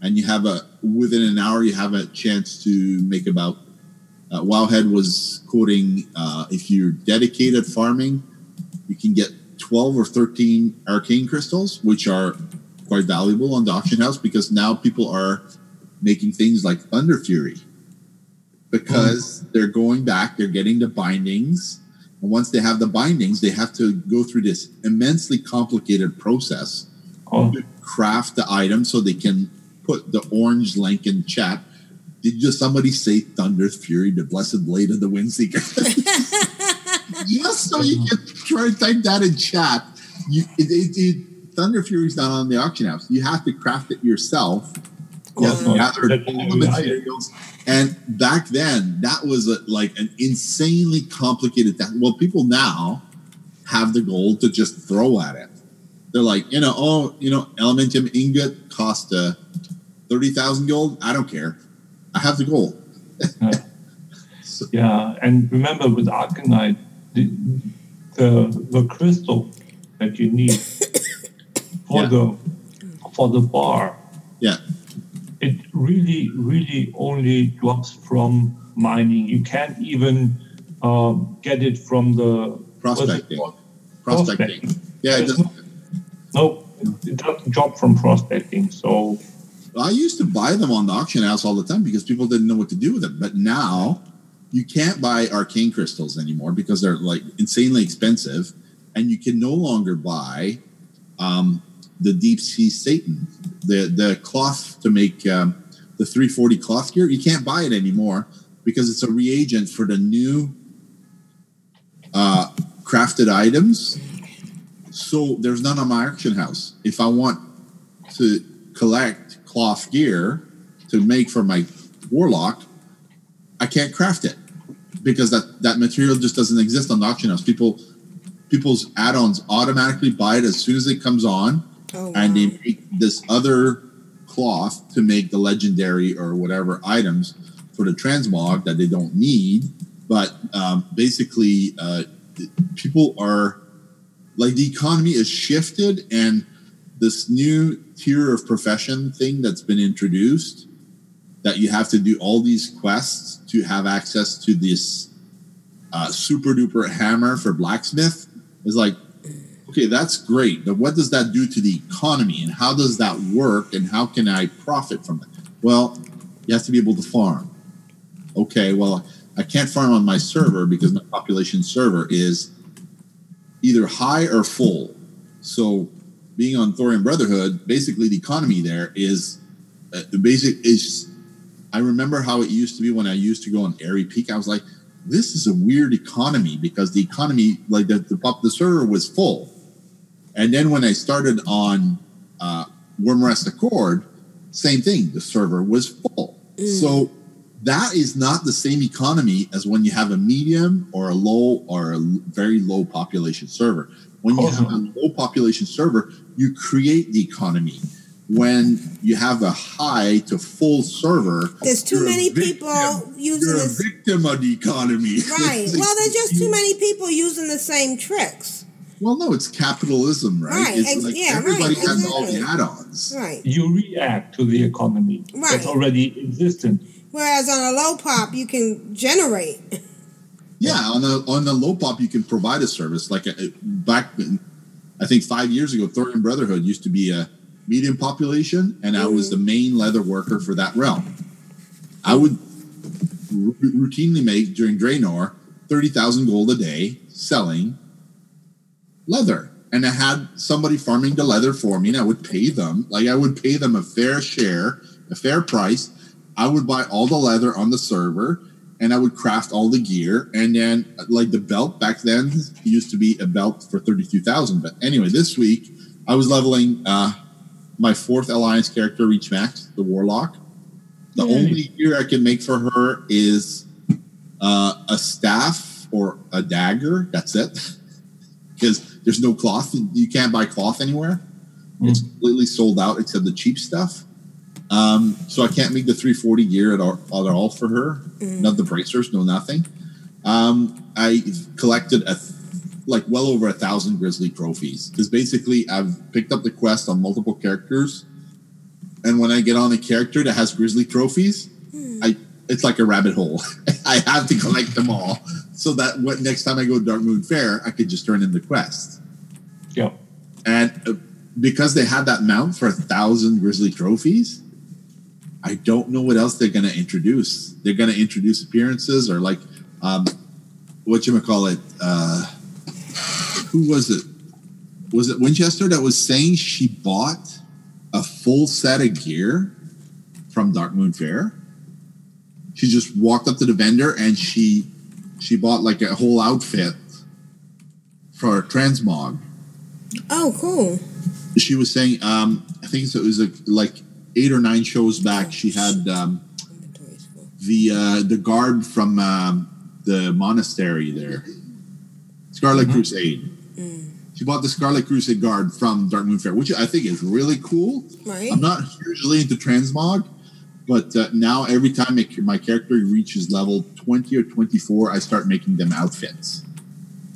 and you have a within an hour you have a chance to make about. Uh, Wowhead was quoting uh, if you're dedicated farming, you can get 12 or 13 arcane crystals, which are quite valuable on the auction house because now people are making things like Thunderfury because they're going back, they're getting the bindings. And once they have the bindings, they have to go through this immensely complicated process to craft the item so they can put the orange link in chat. Did just somebody say Thunderfury, the blessed blade of the Windseeker? [laughs] just so you can try to type that in chat. You, it, it, it, Thunderfury's not on the auction house. You have to craft it yourself. You have to Oh, gather all the materials. And back then, that was a, like an insanely complicated thing. Well, people now have the gold to just throw at it. They're like, you know, oh, you know, Elementium ingot cost uh, 30,000 gold. I don't care. I have the goal. [laughs] Yeah, and remember with Arcanite, the, the the crystal that you need [coughs] for the for the bar, Yeah. it really really only drops from mining. You can't even um, get it from the it Prospecting. Prospecting. Yeah, it no, it doesn't drop from prospecting. So I used to buy them on the auction house all the time because people didn't know what to do with them. But now you can't buy arcane crystals anymore because they're like insanely expensive, and you can no longer buy um, the deep sea Satin, the the cloth to make um, the 340 cloth gear. You can't buy it anymore because it's a reagent for the new uh, crafted items. So there's none on my auction house. If I want to collect cloth gear to make for my warlock, I can't craft it because that, that material just doesn't exist on the auction house. People people's add-ons automatically buy it as soon as it comes on, Oh, and they make this other cloth to make the legendary or whatever items for the transmog that they don't need. But um, basically, uh, people are like the economy is shifted, and this new tier of profession thing that's been introduced that you have to do all these quests to have access to this uh, super duper hammer for blacksmith. Is like okay that's great but what does that do to the economy? And how does that work? And how can i profit from it? Well you have to be able to farm. Okay well i can't farm on my server because my population server is either high or full. So being on thorium brotherhood basically the economy there is uh, the basic is I remember how it used to be when I used to go on Aerie Peak. I was like, this is a weird economy because the economy, like the, the, pop- the server was full. And then when I started on uh, Wyrmrest Accord, same thing, the server was full. So that is not the same economy as when you have a medium or a low or a very low population server. When you oh, have a low population server, you create the economy. When you have a high to full server, There's too many victim. people using You're a victim of the economy. [laughs] Right. Well, there's just too many people using the same tricks. Well, no, it's capitalism, right? Right, It's ex- like yeah, everybody right, has all the add-ons. Right. You react to the economy Right. that's already existent. Whereas on a low pop, you can generate. [laughs] Yeah, on the on the low pop, you can provide a service. Like uh back, I think five years ago, Thorium Brotherhood used to be a medium population, and I was the main leather worker for that realm. I would r- routinely make during Draenor thirty thousand gold a day selling leather, and I had somebody farming the leather for me, and I would pay them like I would pay them a fair share, a fair price. I would buy all the leather on the server, and I would craft all the gear, and then like the belt back then used to be a belt for thirty two thousand. But anyway, this week I was leveling uh, my fourth alliance character, reach max, the warlock. The Yay. only gear I can make for her is uh, a staff or a dagger. That's it. [laughs] Because there's no cloth. You can't buy cloth anywhere. It's completely sold out except the cheap stuff. Um, so I can't make the 340 gear at all, at all for her. Not the bracers, no nothing. Um, I collected a like well over a thousand grizzly trophies because basically I've picked up the quest on multiple characters, and when I get on a character that has grizzly trophies, I it's like a rabbit hole. [laughs] I have to collect them all so that what next time I go to Darkmoon Faire, I could just turn in the quest. Yeah. And uh, because they had that mount for a thousand grizzly trophies, I don't know what else they're going to introduce. They're going to introduce appearances or like, um, what you call it? Uh, who was it? Was it Winchester that was saying she bought a full set of gear from Darkmoon Faire? She just walked up to the vendor and she she bought like a whole outfit for transmog Oh, cool. she was saying um i think it was a, like eight or nine shows back she had um the uh the guard from um the monastery there. Scarlet crusade. She bought the scarlet crusade guard from Darkmoon Faire which i think is really cool. Right. i'm not hugely into transmog but uh, now every time my, my character reaches level 20 or 24 i start making them outfits.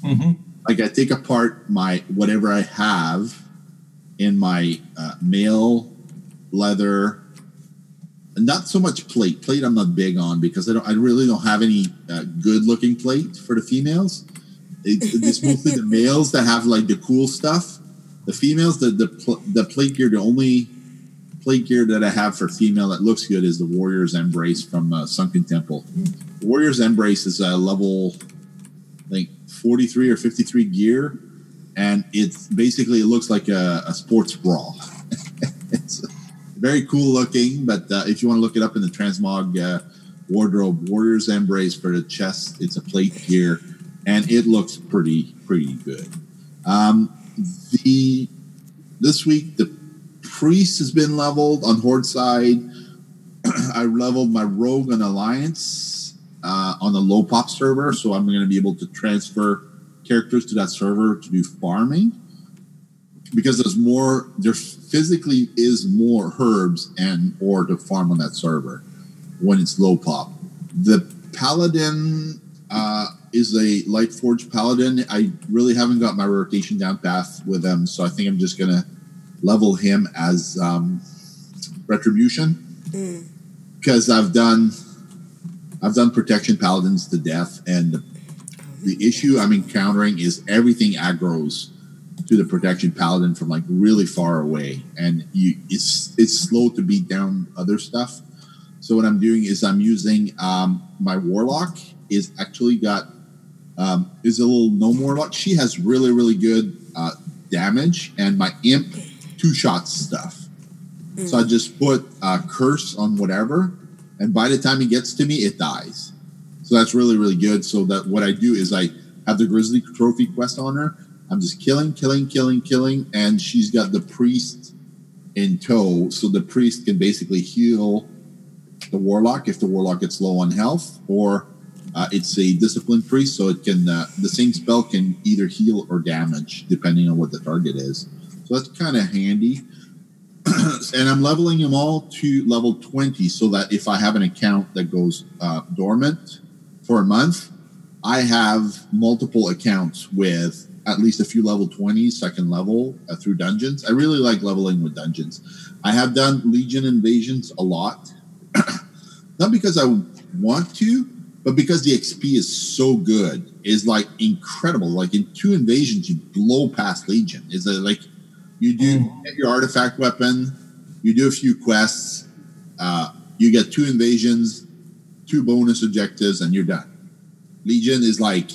Hmm like I take apart my whatever I have in my uh, mail leather. Not so much plate. Plate I'm not big on because I don't. I really don't have any uh, good looking plate for the females. It, it's mostly the [laughs] males that have like the cool stuff. The females, the the pl- the plate gear. The only plate gear that I have for female that looks good is the Warrior's Embrace from uh, Sunken Temple. The Warrior's Embrace is a level like 43 or 53 gear and it's basically it looks like a, a sports bra very cool looking but uh, if you want to look it up in the transmog uh, wardrobe, Warrior's Embrace for the chest. It's a plate gear, and it looks pretty pretty good. Um, the this week the priest has been leveled on Horde side. [clears throat] I leveled my rogue on Alliance uh, on the low pop server, so I'm going to be able to transfer characters to that server to do farming because there's more. There physically is more herbs and or to farm on that server when it's low pop. The paladin uh, is a light forge paladin. I really haven't got my rotation down path with him, so I think I'm just gonna level him as um, retribution because I've done I've done protection paladins to death, and the, the issue I'm encountering is everything aggros to the protection paladin from like really far away, and you it's it's slow to beat down other stuff. So what I'm doing is I'm using um, my warlock is actually got um, is a little no more warlock. She has really really good uh, damage, and my imp two shots stuff. So I just put a curse on whatever, and by the time he gets to me, it dies. So that's really really good. So that what I do is I have the grizzly trophy quest on her. I'm just killing, killing, killing, killing, and she's got the priest in tow. So the priest can basically heal the warlock if the warlock gets low on health, or uh, it's a disciplined priest, so it can uh, the same spell can either heal or damage depending on what the target is. So that's kind of handy. [clears throat] and I'm leveling them all to level 20 so that if I have an account that goes uh, dormant for a month, I have multiple accounts with at least a few level 20s so I can level uh, through dungeons. I really like leveling with dungeons. I have done Legion invasions a lot. [clears throat] Not because I want to, but because the XP is so good, is like incredible. Like in two invasions, you blow past Legion. Is it like you do get your artifact weapon, you do a few quests, uh, you get two invasions, two bonus objectives, and you're done. Legion is like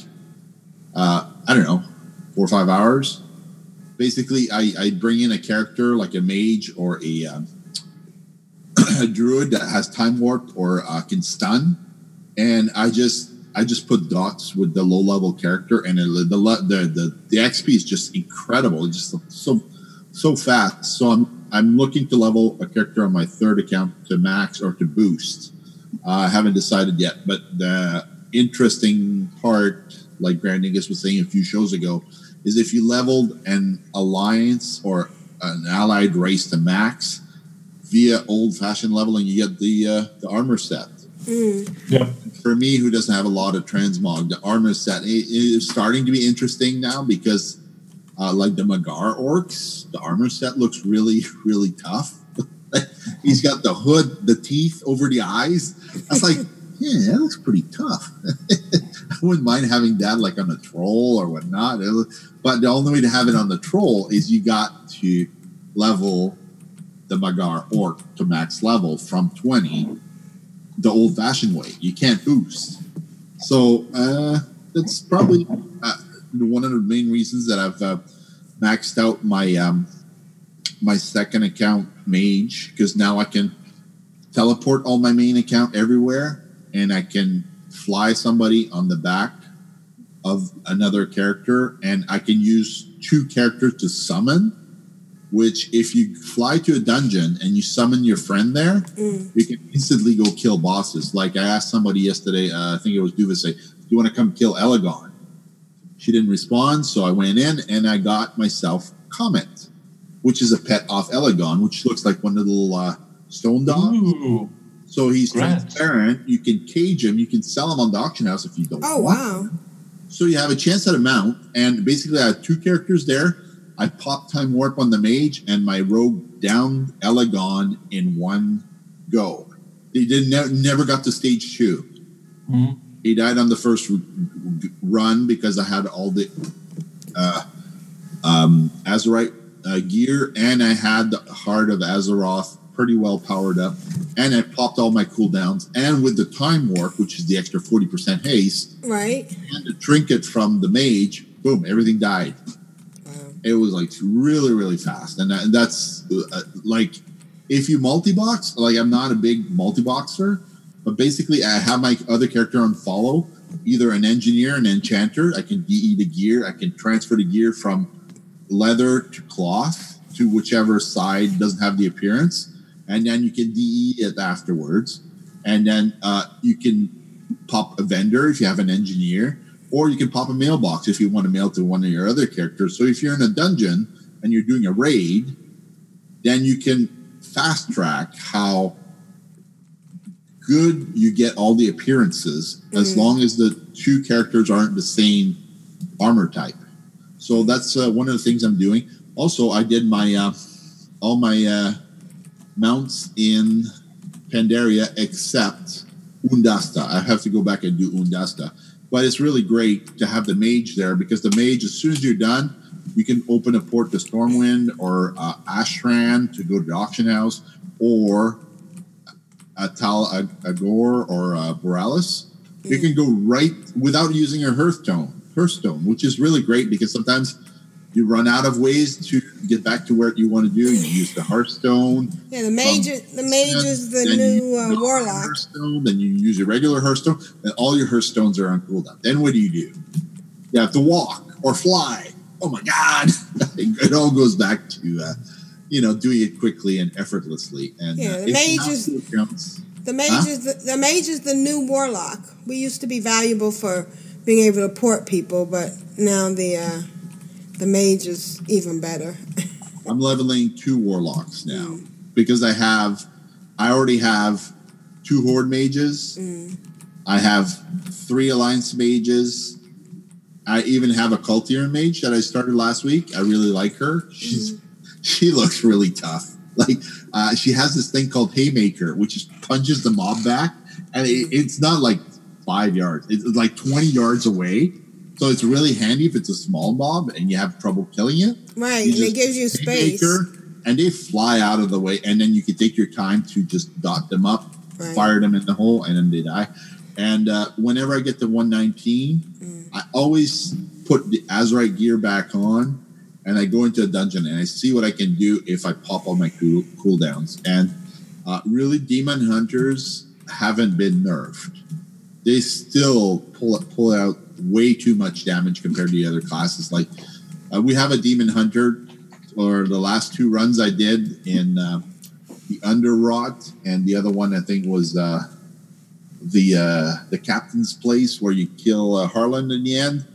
uh, I don't know, four or five hours. Basically, I, I bring in a character like a mage or a, um, [clears throat] a druid that has time warp or uh, can stun, and I just I just put dots with the low level character, and the the the the, the XP is just incredible. It's just so so fast. So I'm I'm looking to level a character on my third account to max or to boost. Uh, I haven't decided yet, but the interesting part, like Grand Nagus was saying a few shows ago, is if you leveled an alliance or an allied race to max via old fashioned leveling, you get the uh, the armor set. Yeah. For me, who doesn't have a lot of transmog, the armor set it is starting to be interesting now because, uh, like the Mag'har orcs, the armor set looks really, [laughs] really tough. [laughs] He's got the hood, the teeth over the eyes. That's like, [laughs] yeah, that looks pretty tough. I wouldn't mind having that like on a troll or whatnot. It look- But the only way to have it on the troll is you got to level the Mag'har orc to max level from 20 the old fashioned way. You can't boost. So uh, that's probably uh, one of the main reasons that I've uh, maxed out my um, my second account mage because now I can teleport all my main account everywhere and I can fly somebody on the back of another character and I can use two characters to summon which if you fly to a dungeon and you summon your friend there you can instantly go kill bosses like I asked somebody yesterday uh, I think it was Duvasay do you want to come kill Elegon she didn't respond so I went in and I got myself Comet which is a pet off Elegon which looks like one of the little uh, stone dogs Ooh. so he's Right. transparent. You can cage him. You can sell him on the auction house if you don't. Oh, want wow. him. So you have a chance at a mount, and basically I have two characters there. I pop time warp on the mage and my rogue down Elegon in one go. He did ne- never got to stage two. Mhm. He died on the first run because I had all the uh, um, Azerite uh, gear, and I had the Heart of Azeroth pretty well powered up, and I popped all my cooldowns, and with the Time Warp, which is the extra forty percent haste, Right? and the trinket from the mage, boom, everything died. It was like really, really fast, and, that, that's uh, like if you multi-box. Like I'm not a big multi-boxer, But basically, I have my other character on follow, either an engineer, an enchanter. I can DE the gear. I can transfer the gear from leather to cloth to whichever side doesn't have the appearance, and then you can DE it afterwards. And then uh, you can pop a vendor if you have an engineer, or you can pop a mailbox if you want to mail to one of your other characters. So if you're in a dungeon and you're doing a raid, then you can fast track how good you get all the appearances as Mhm. long as the two characters aren't the same armor type. So that's uh, one of the things I'm doing. Also, I did my uh, all my uh, mounts in Pandaria except Oondasta. I have to go back and do Oondasta. But it's really great to have the mage there because the mage, as soon as you're done, you can open a port to Stormwind or uh, Ashran to go to the auction house or a Tal Agor or uh, Borealis. You can go right without using a Hearthstone, Hearthstone, which is really great because sometimes you run out of ways to get back to where you want to do. You use the Hearthstone, Yeah, the mage, the mage is the new uh, the warlock. Hearthstone, then you use your regular Hearthstone, and all your Hearthstones are on cooldown. Then what do you do? You have to walk or fly. Oh my God! [laughs] it all goes back to uh, you know doing it quickly and effortlessly. And Yeah, uh, the mage is- The mage Huh? is the, the mage is the new warlock. We used to be valuable for being able to port people, but now the uh, the mage is even better. [laughs] I'm leveling two warlocks now because I have, I already have two horde mages. I have three alliance mages. I even have a Kul Tiran mage that I started last week. I really like her. She's [laughs] she looks really tough. Like uh, she has this thing called Haymaker, which just punches the mob back, and it, it's not like five yards; it's like twenty yards away. So it's really handy if it's a small mob and you have trouble killing it. right, and it gives you space. And they fly out of the way, and then you can take your time to just dot them up, Right. fire them in the hole, and then they die. And uh, whenever I get to 119, Mm. I always put the Azerite gear back on, and I go into a dungeon and I see what I can do if I pop all my cool cooldowns. And uh, really, demon hunters haven't been nerfed. They still pull pull out way too much damage compared to the other classes. Like uh, we have a demon hunter, or the last two runs I did in uh, the Underrot, and the other one I think was uh, the uh, the captain's place where you kill uh, Harlan in the end.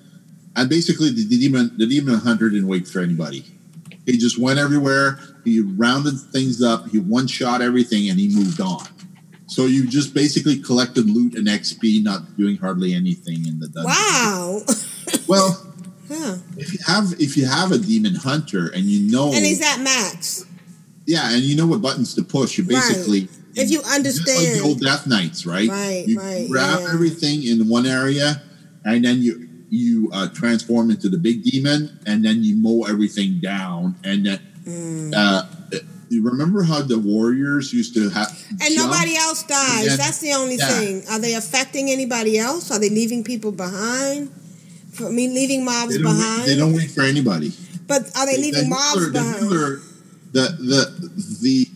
And basically, the, the demon the demon hunter didn't wait for anybody. He just went everywhere. He rounded things up. He one shot everything, and he moved on. So you just basically collected loot and XP, not doing hardly anything in the dungeon. Wow. [laughs] Well, yeah. if you have if you have a demon hunter and you know And he's at max. yeah, and you know what buttons to push, you basically If you just like understand. the old Death Knights, right? Right, you right, grab yeah. everything in one area, and then you you uh, transform into the big demon, and then you mow everything down, and then Mm. uh, remember how the warriors used to have And nobody else dies. That's the only Yeah. thing. Are they affecting anybody else? Are they leaving people behind? For me, leaving mobs They behind. wait, they don't wait for anybody. but are they leaving the mobs the behind? healer, the the the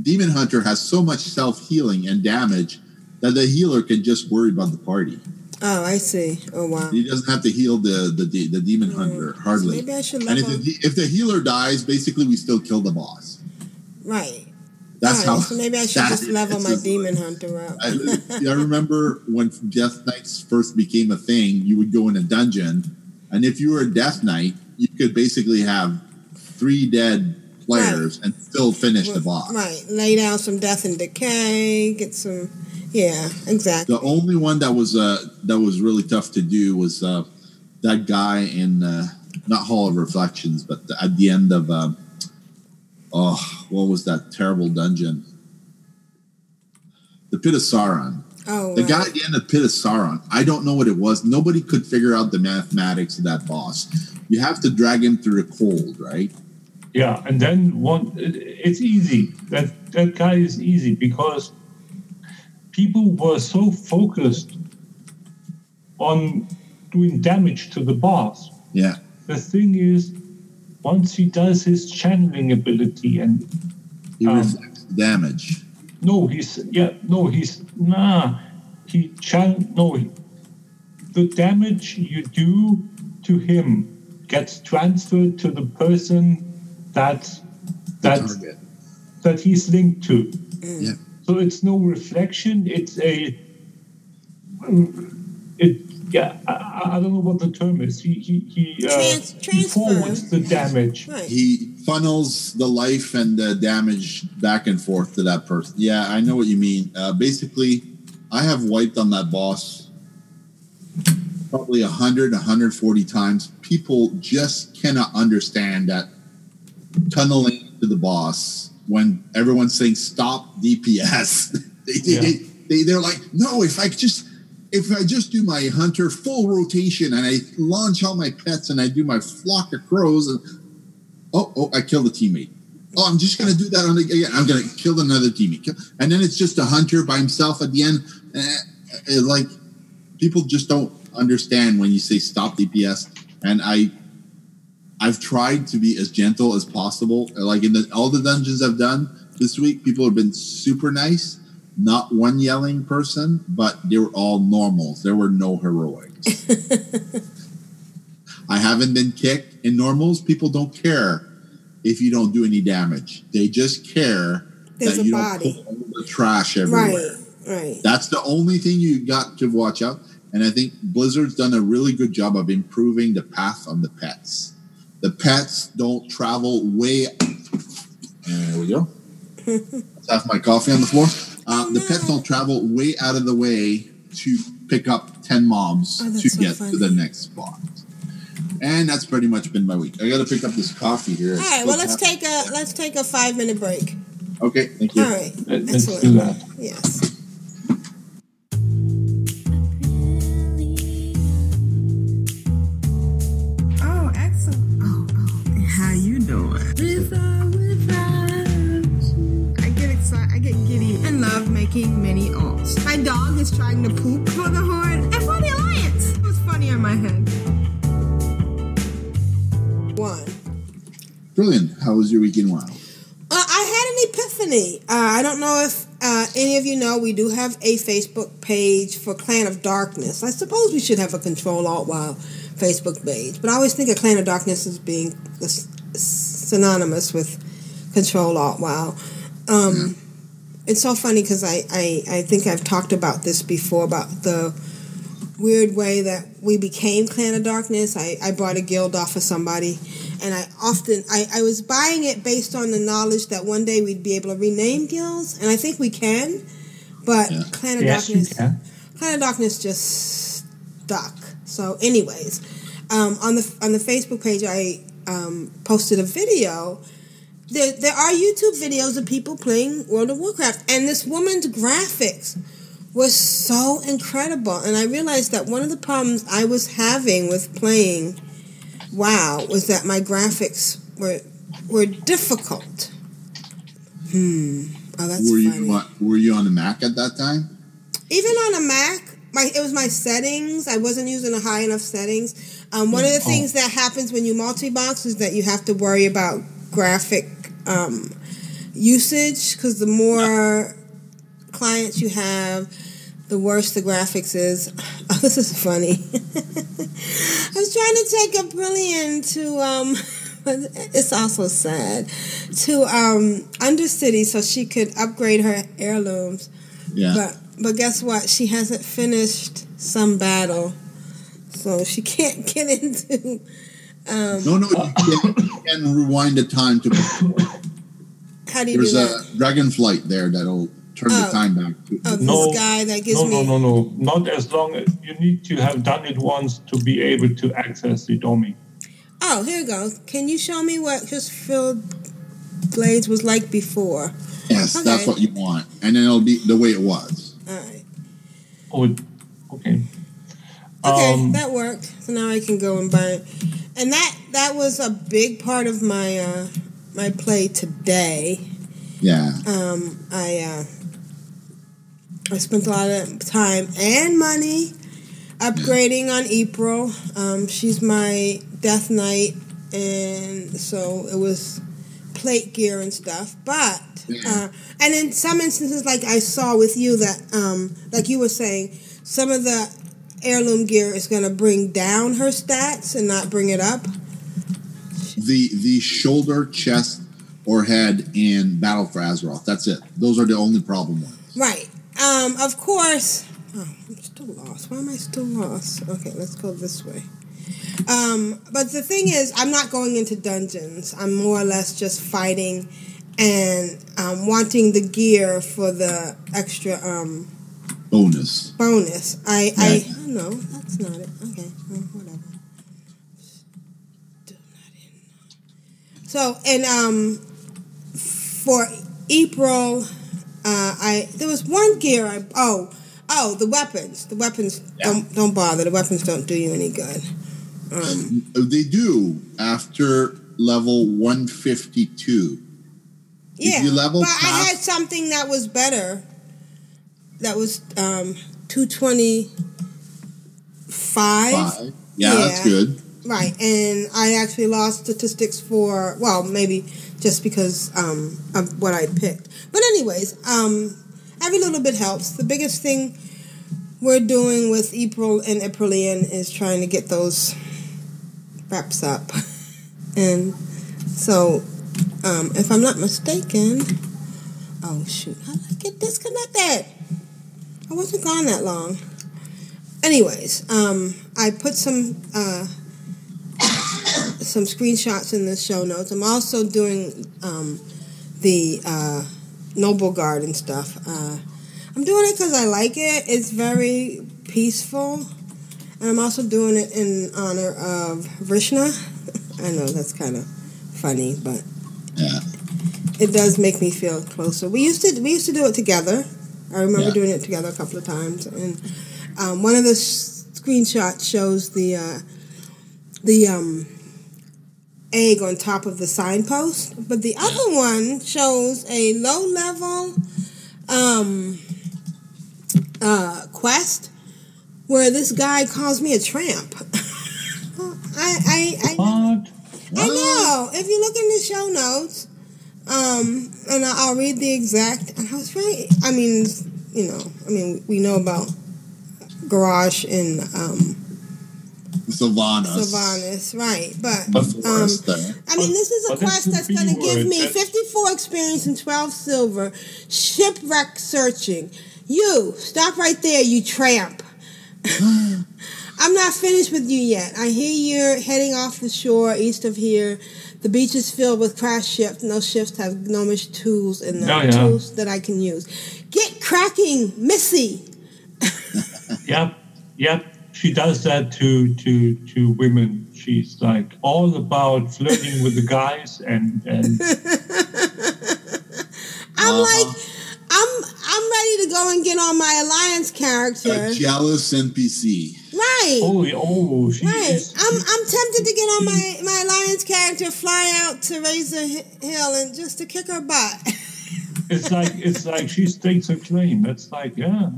demon hunter has so much self healing and damage that the healer can just worry about the party. Oh, I see. Oh wow. He doesn't have to heal the the, the, the demon hmm. hunter hardly. Maybe I should And if the, if the healer dies, basically we still kill the boss. Right. That's right, how. So maybe I should just level my demon hunter up. I, [laughs] I remember when Death Knights first became a thing, you would go in a dungeon, and if you were a Death Knight, you could basically have three dead players and still finish the boss. Right. Lay down some death and decay. Get some. Yeah. Exactly. The only one that was uh that was really tough to do was uh that guy in uh, not Hall of Reflections, but at the end of um, oh, what was that terrible dungeon? The Pit of Saron. Oh. The right. guy at the end of Pit of Saron, I don't know what it was. Nobody could figure out the mathematics of that boss. You have to drag him through the cold, right? Yeah, and then one. It's easy. That that guy is easy because people were so focused on doing damage to the boss. Yeah. The thing is, once he does his channeling ability and He Um, reflects damage. no, he's yeah, no, he's nah. He chan no. He, the damage you do to him gets transferred to the person that that that he's linked to. Yeah. So it's no reflection. It's a. Yeah, I, I don't know what the term is. He he he, uh, Trans- he forwards the damage. Right. He funnels the life and the damage back and forth to that person. Yeah, I know what you mean. Uh, basically, I have wiped on that boss probably 100, 140 times. People just cannot understand that tunneling to the boss when everyone's saying stop DPS. [laughs] they, they, Yeah. they, they, they're like, no, if I just if I just do my hunter full rotation and I launch all my pets and I do my flock of crows and oh oh I killed a teammate. Oh, I'm just gonna do that on the again. I'm gonna kill another teammate, and then it's just a hunter by himself at the end. Eh, eh, like people just don't understand when you say stop DPS, and I. I've tried to be as gentle as possible. Like in the, all the dungeons I've done this week, people have been super nice. Not one yelling person, but they were all normals. There were no heroics. [laughs] I haven't been kicked. In normals, people don't care if you don't do any damage. They just care There's that a you body. don't put all the trash everywhere. Right, right. That's the only thing you got to watch out. And I think Blizzard's done a really good job of improving the path on the pets. The pets don't travel way. There we go. [laughs] Let's have my coffee on the floor. Uh, the pets don't travel way out of the way to pick up 10 mobs Oh, to so get funny. to the next spot. And that's pretty much been my week. I got to pick up this coffee here. All right. Well, let's take a let's take a five minute break. Okay, thank you. All right. Let, us do that. Dog is poop for the Horde and for the Alliance. It was funny on my head. One. Brilliant. How was your weekend? Wow. Uh, I had an epiphany. Uh, I don't know if uh, any of you know we do have a Facebook page for Clan of Darkness. I suppose we should have a Control Alt Wow Facebook page, but I always think of Clan of Darkness as being synonymous with Control Alt Wow. Um, It's so funny because I, I, I think I've talked about this before about the weird way that we became Clan of Darkness. I, I bought a guild off of somebody, and I often I, I was buying it based on the knowledge that one day we'd be able to rename guilds, and I think we can. But Clan of Yes, Darkness. Clan of Darkness just stuck. So, anyways, um, on the on the Facebook page, I um, posted a video. There, there are YouTube videos of people playing World of Warcraft, and this woman's graphics was so incredible. And I realized that one of the problems I was having with playing WoW was that my graphics were were difficult. Hmm. Oh, that's were funny. you on, were you on the Mac at that time? Even on a Mac, my it was my settings. I wasn't using a high enough settings. Um, one of the Oh. things that happens when you multi-box is that you have to worry about graphic um, usage because the more clients you have, the worse the graphics is. [laughs] Oh, this is funny. [laughs] I was trying to take a brilliant to um [laughs] it's also sad to um Undercity so she could upgrade her heirlooms. Yeah. But but guess what? She hasn't finished some battle. So she can't get into um No, no, you can, you can rewind the time to. how do you There's do a that? dragon flight there that'll turn Oh. the time back. To, Oh, this No, guy that gives no, me no, no, no. Not as long as you need to have done it once to be able to access the domain. Oh, here it goes. Can you show me what Tirisfal Glades was like before? yes, Okay. that's what you want, and then it'll be the way it was. All right. Oh, okay. Okay, Um, that worked. So now I can go and buy it. And that that was a big part of my uh my play today. Yeah. Um I uh I spent a lot of time and money upgrading on April. Um she's my death knight and so it was plate gear and stuff. But uh, and in some instances, like I saw with you, that um, like you were saying, some of the heirloom gear is going to bring down her stats and not bring it up. The the shoulder, chest, or head in Battle for Azeroth. That's it. Those are the only problem ones. Right. Um, of course. Oh, I'm still lost. Why am I still lost? Okay, let's go this way. Um, but the thing is, I'm not going into dungeons. I'm more or less just fighting and um, wanting the gear for the extra um, Bonus. bonus. I, I, Yeah. oh, no, that's not it. Okay, well, whatever. So, and um, for April, uh, I there was one gear. I oh oh the weapons. The weapons don't don't bother. The weapons don't do you any good. Um, They do after level 152. yeah, If you level but I had something that was better. That was um, two twenty five. Five. Yeah, that's good. Right, and I actually lost statistics for well, maybe just because um, of what I picked. But anyways, um, every little bit helps. The biggest thing we're doing with April and Aprillian is trying to get those wraps up, [laughs] and so um, if I'm not mistaken, oh shoot, how did I get disconnected? I wasn't gone that long. Anyways, um, I put some uh, some screenshots in the show notes. I'm also doing um, the uh, Noblegarden and stuff. Uh, I'm doing it because I like it. It's very peaceful, and I'm also doing it in honor of Vrishna. [laughs] I know that's kind of funny, but Yeah. it does make me feel closer. We used to we used to do it together. I remember Yeah. doing it together a couple of times, and um, one of the screenshots shows the uh, the um, egg on top of the signpost, but the other one shows a low level um, uh, quest where this guy calls me a tramp. [laughs] I I I, I know. If you look in the show notes, um, and I- I'll read the exact. And I was right. I mean, you know, I mean, we know about Garrosh and um, Sylvanas. Sylvanas, right? But um. I mean, this is a quest that's going to give me 54 experience and 12 silver. Shipwreck searching. You stop right there, you tramp. [laughs] I'm not finished with you yet. I hear you're heading off the shore east of here. The beach is filled with crash ships, and those ships have gnomish tools in them, Oh, yeah. tools that I can use. Get cracking, Missy. [laughs] Yep, yep. She does that to to to women. She's like all about flirting with the guys and and [laughs] I'm Uh-huh. like, I'm I'm ready to go and get on my alliance character. A jealous NPC. Right. oh oh she Right. is I'm I'm tempted to get on my, my alliance character, fly out to Razor Hi- Hill and just to kick her butt. [laughs] it's like it's like she stakes her claim. It's like yeah.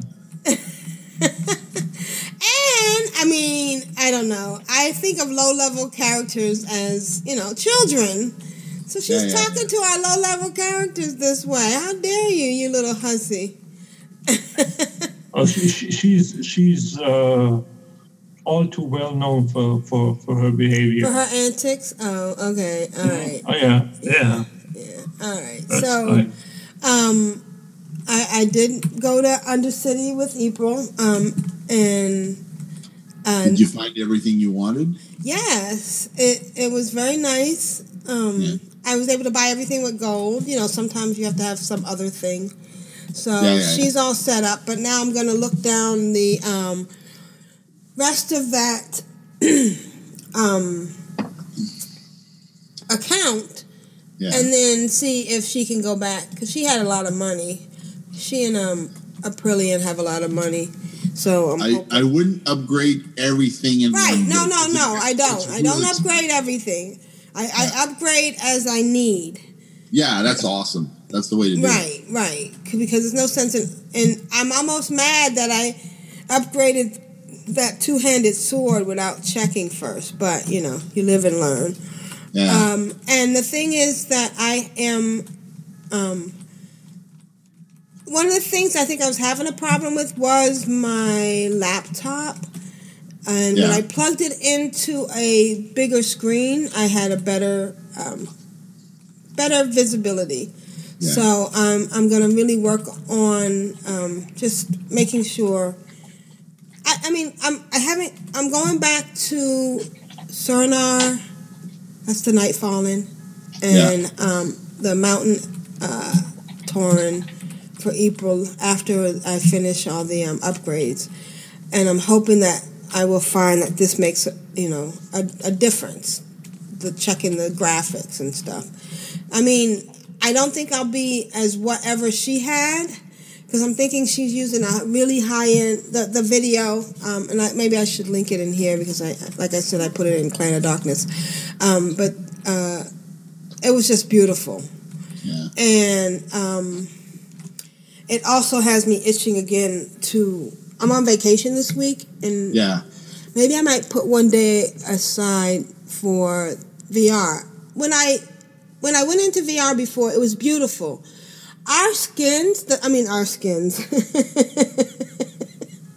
And I mean, I don't know. I think of low level characters as, you know, children. So she's Yeah, yeah, talking to our low level characters this way. How dare you, you little hussy. [laughs] Oh, she, she, she's she's uh, all too well known for, for, for her behavior. For her antics? Oh, okay. All right. Oh yeah, yeah. Yeah. All right. That's so fine. um I, I did go to Undercity with April. Um and and Did you find everything you wanted? Yes, it it was very nice. Um, I was able to buy everything with gold. You know, sometimes you have to have some other thing. So Yeah, yeah, she's all set up. But now I'm going to look down the um, rest of that [clears throat] um, account Yeah. and then see if she can go back because she had a lot of money. She and um, Aprillian have a lot of money. So I'm I, I wouldn't upgrade everything in Right. No, no, no. I don't. I don't upgrade everything. I, I upgrade as I need. Yeah, that's awesome. That's the way to do it. Right, right. Because there's no sense in. And I'm almost mad that I upgraded that two handed sword without checking first. But, you know, you live and learn. Yeah. Um, and the thing is that I am, um, one of the things I think I was having a problem with was my laptop. And when I plugged it into a bigger screen, I had a better, um, better visibility. Yeah. So um, I'm going to really work on um, just making sure. I, I mean, I'm I haven't. I'm going back to Suramar. That's the night falling, and um, the mountain uh, Tauren for April after I finish all the um, upgrades, and I'm hoping that I will find that this makes you know a, a difference. The checking the graphics and stuff. I mean, I don't think I'll be as whatever she had because I'm thinking she's using a really high end the, the video, um, and I, maybe I should link it in here because I, like I said, I put it in Clan of Darkness, um, but uh, it was just beautiful, Yeah. and um, it also has me itching again to. I'm on vacation this week, and Yeah. maybe I might put one day aside for VR. When I when I went into VR before, it was beautiful. Our skins, the, I mean our skins, [laughs]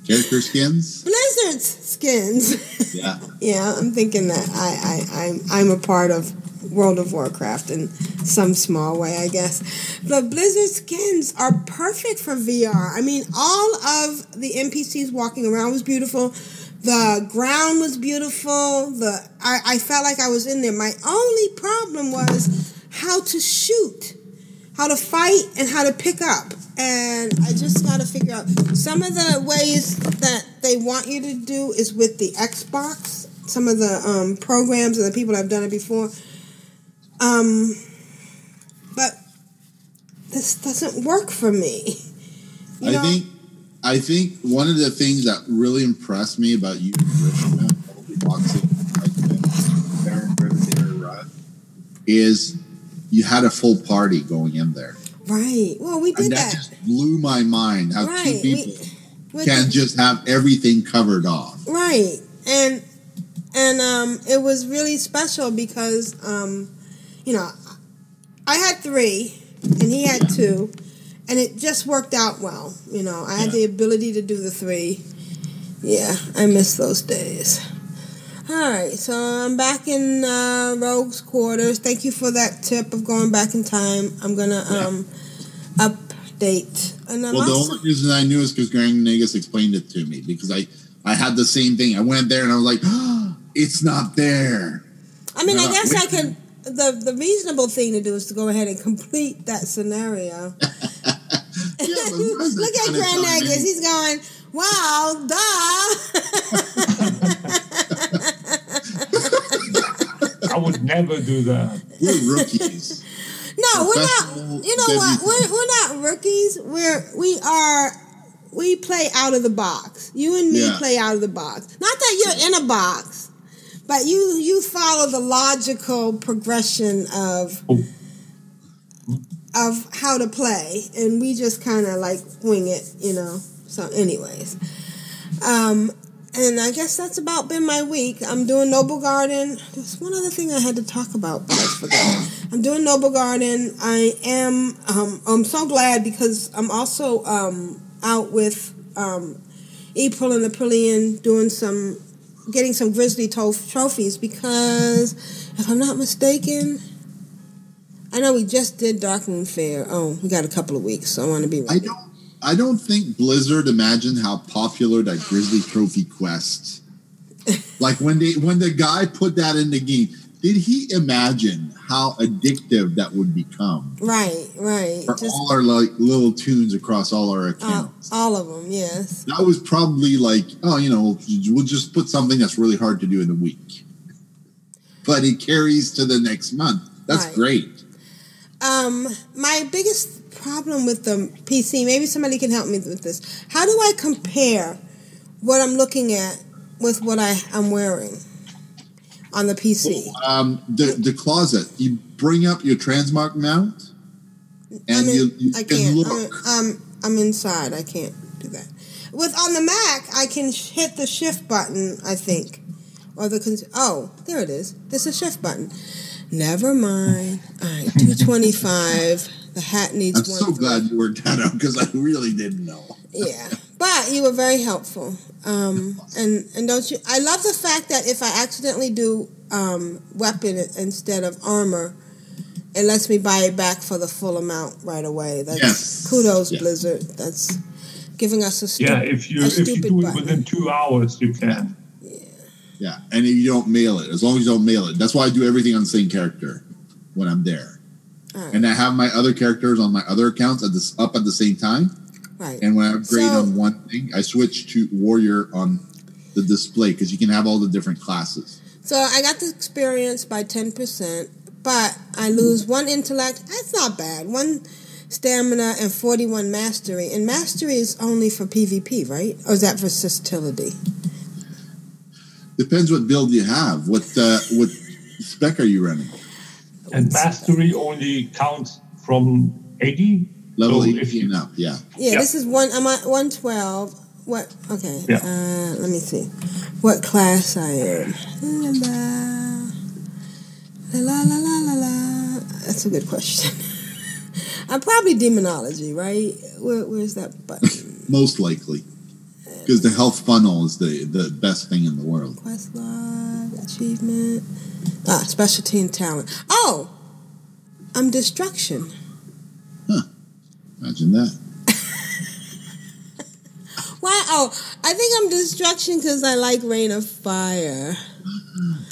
Character skins. Blizzard's skins. Yeah. [laughs] yeah, I'm thinking that I, I I'm I'm a part of World of Warcraft in some small way, I guess. But Blizzard skins are perfect for VR. I mean, all of the NPCs walking around was beautiful. The ground was beautiful. The I, I felt like I was in there. My only problem was how to shoot, how to fight, and how to pick up. And I just got to figure out some of the ways that they want you to do is with the Xbox. Some of the um, programs and the people that have done it before. Um, but this doesn't work for me. [laughs] You I think I think one of the things that really impressed me about you boxing like the Baron Rivendare is you had a full party going in there. Right. Well, we did And that that. just blew my mind how Right. two We- people with can the- just have everything covered off. Right. And and um it was really special because um you know I had 3 and he had 2 and it just worked out well, you know. I had the ability to do the 3. Yeah, I miss those days. All right, so I'm back in uh, Rogue's quarters. Thank you for that tip of going back in time. I'm gonna um, update. And I'm Well, the only reason I knew is because Grand Nagus explained it to me because I I had the same thing. I went there and I was like, [gasps] it's not there. I mean, I No, no, guess I could. The the reasonable thing to do is to go ahead and complete that scenario. [laughs] Look at Grand. Negus. He's going, wow, duh. [laughs] I would never do that. We're rookies. No, we're not. You know what? We're, we're not rookies. We're we are. We play out of the box. You and me Yeah. play out of the box. Not that you're in a box, but you you follow the logical progression of of how to play, and we just kind of like wing it, you know. So, anyways, um, and I guess that's about been my week. I'm doing Noblegarden. There's one other thing I had to talk about, but I forgot. I'm doing Noblegarden. I am. Um, I'm so glad because I'm also um, out with um, April and Aprillian doing some, getting some Grizzly to- trophies because if I'm not mistaken. I know we just did Darkmoon Faire. Oh, we got a couple of weeks, so I want to be I don't I don't think Blizzard imagined how popular that Grizzly Trophy quest. like when they when the guy put that in the game, did he imagine how addictive that would become Right, right. for Just all our like little toons across all our uh, accounts? all of them, yes. that was probably like, oh, you know, we'll just put something that's really hard to do in a week. But it carries to the next month. That's Right. great. Um, my biggest problem with the PC, maybe somebody can help me with this. How do I compare what I'm looking at with what I, I'm wearing on the PC? Um, the the closet. You bring up your transmog mount, and I'm in- you, you I can can't. look. I'm, I'm, I'm inside. I can't do that. With on the Mac, I can hit the shift button. I think, or the oh, there it is. There's a shift button, Never mind. All right, 225. The hat needs one. I'm so glad you worked that out because I really didn't know. Yeah, but you were very helpful. Um, and and don't you? I love the fact that if I accidentally do um, weapon instead of armor, it lets me buy it back for the full amount right away. That's Yes. kudos, Yes. Blizzard. That's giving us a, stu- Yeah, if you a if you stupid do it button. within two hours, you can. Yeah, and if you don't mail it, as long as you don't mail it, that's why I do everything on the same character when I'm there. Alright. And I have my other characters on my other accounts at this up at the same time. Right. And when I upgrade So- on one thing, I switch to warrior on the display because you can have all the different classes. So I got the experience by 10%, but I lose one intellect. That's not bad. One stamina and 41 mastery. And mastery is only for PvP, right? Or is that for versatility? Depends what build you have. What uh, what spec are you running? And mastery only counts from 80. Level So 80 if you- and up, yeah. Yeah, Yeah. this is one. I'm at 112. What? Okay. Yeah. Uh, let me see. What class I am. La la la la la la la. That's a good question. [laughs] I'm probably demonology, right? Where, where's that button? [laughs] Most likely. Because the health funnel is the, the best thing in the world. Quest log, achievement. Ah, specialty and talent. Oh, I'm destruction. Huh? Imagine that. [laughs] Why? Oh, I think I'm destruction because I like rain of fire. [gasps]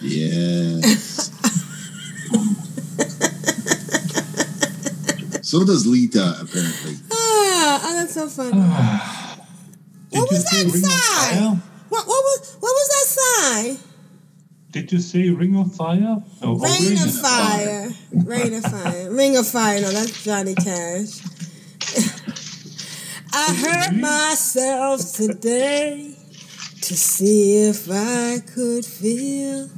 Yes. [laughs] so does Lita, apparently. Ah, oh, that's so funny. [sighs] [laughs] what was that sign? What, what was what was that sigh? Did you say Ring of Fire? No, Rain Ring of fire. Rain of fire. Ring of fire. No, that's Johnny Cash. [laughs] I hurt myself today to see if I could feel.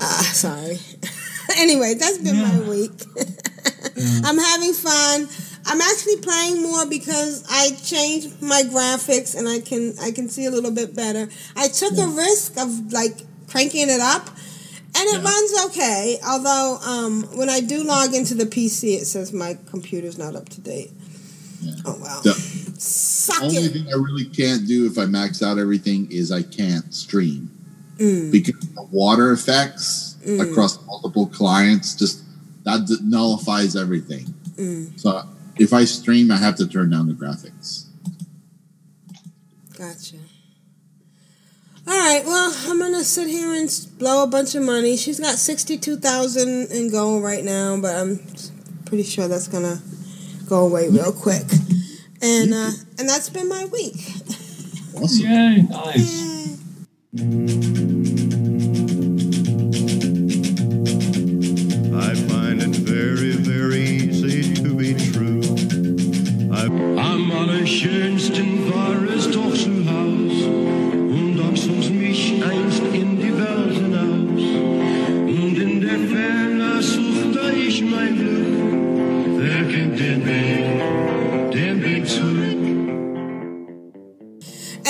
Ah, sorry. [laughs] anyway, that's been my week. [laughs] I'm having fun. I'm actually playing more because I changed my graphics and I can I can see a little bit better. I took a risk of like cranking it up and it runs okay. Although um, when I do log into the PC, it says my computer's not up to date. Oh well. The Suck only it. thing I really can't do if I max out everything is I can't stream. Mm. Because the water effects Mm. across multiple clients just that nullifies everything. Mm. So if I stream, I have to turn down the graphics. Gotcha. All right. Well, I'm gonna sit here and blow a bunch of money. She's got sixty-two thousand in gold right now, but I'm pretty sure that's gonna go away real quick. And uh, and that's been my week. [laughs] Awesome. Yay, nice. I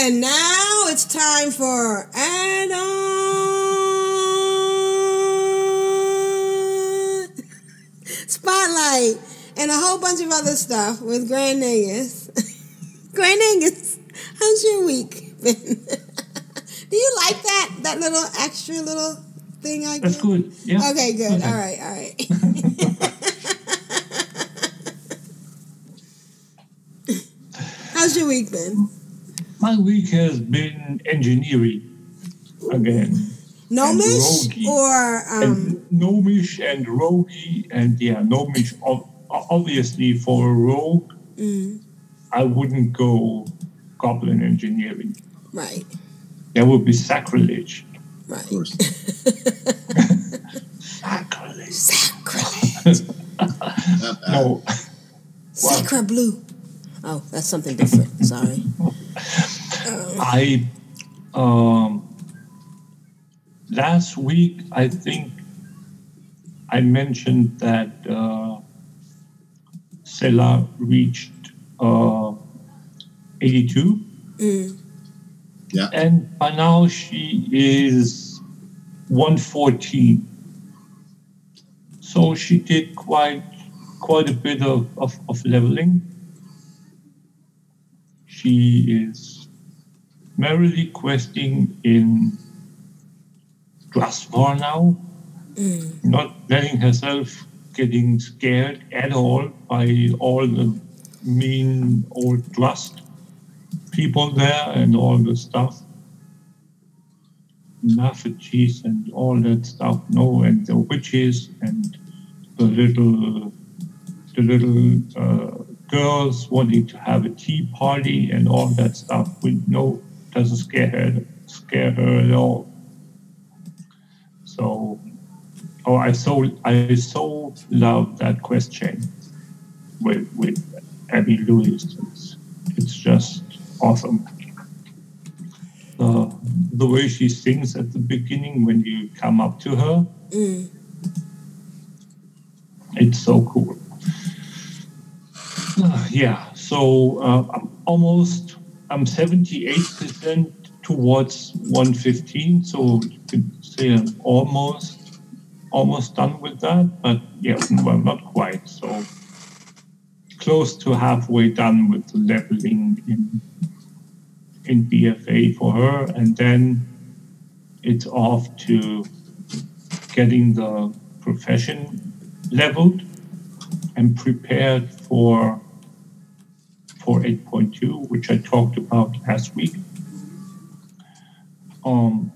And now it's time for add-on [laughs] spotlight and a whole bunch of other stuff with Grand Nagus. [laughs] Grand Nagus, how's your week been? [laughs] Do you like that that little extra little thing I That's good. Yeah. Okay, good. Okay. All right, all right. How's your week been? My week has been engineering again. Gnomish or um, and gnomish and roguey and yeah, gnomish obviously for a rogue, mm, I wouldn't go goblin engineering. right, That would be sacrilege. right. Of. [laughs] Sacrilege. Sacrilege. [laughs] no. Sacra blue. Oh, that's something different. Sorry. [laughs] I um last week I think I mentioned that uh Sela reached uh 82 Mm, Yeah. and by now she is 114 so she did quite quite a bit of, of, of leveling. She is merrily questing in Drustvar now, not letting herself getting scared at all by all the mean old Drust people there and all the stuff. Nafetis and all that stuff, no, and the witches and the little the little uh, girls wanting to have a tea party and all that stuff. We know doesn't scare her scare her at all. So, oh, I so I so love that question with with Abby Lewis. It's, it's just awesome. The the way she sings at the beginning when you come up to her, Mm. it's so cool. Uh, [sighs] yeah, so uh, I'm almost, I'm 78% towards 115, so you could say I'm almost, almost done with that, but yeah, well, not quite. So close to halfway done with the leveling in, in BFA for her, and then it's off to getting the profession leveled and prepared for for 8.2, which I talked about last week. Um,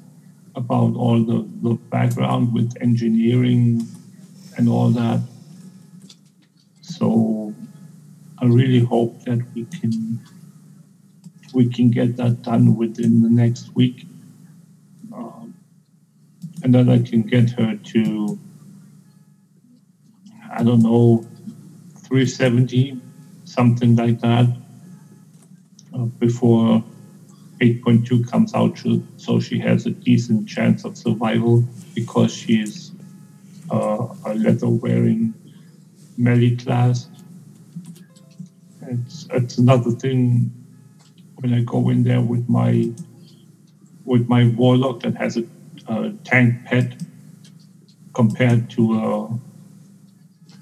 about all the, the background with engineering and all that. So I really hope that we can we can get that done within the next week, um, and then I can get her to I don't know 370 something like that uh, before 8.2 comes out so- she has a decent chance of survival because she is uh, a leather wearing melee class it's, it's another thing when I go in there with my with my warlock that has a, a tank pet compared to a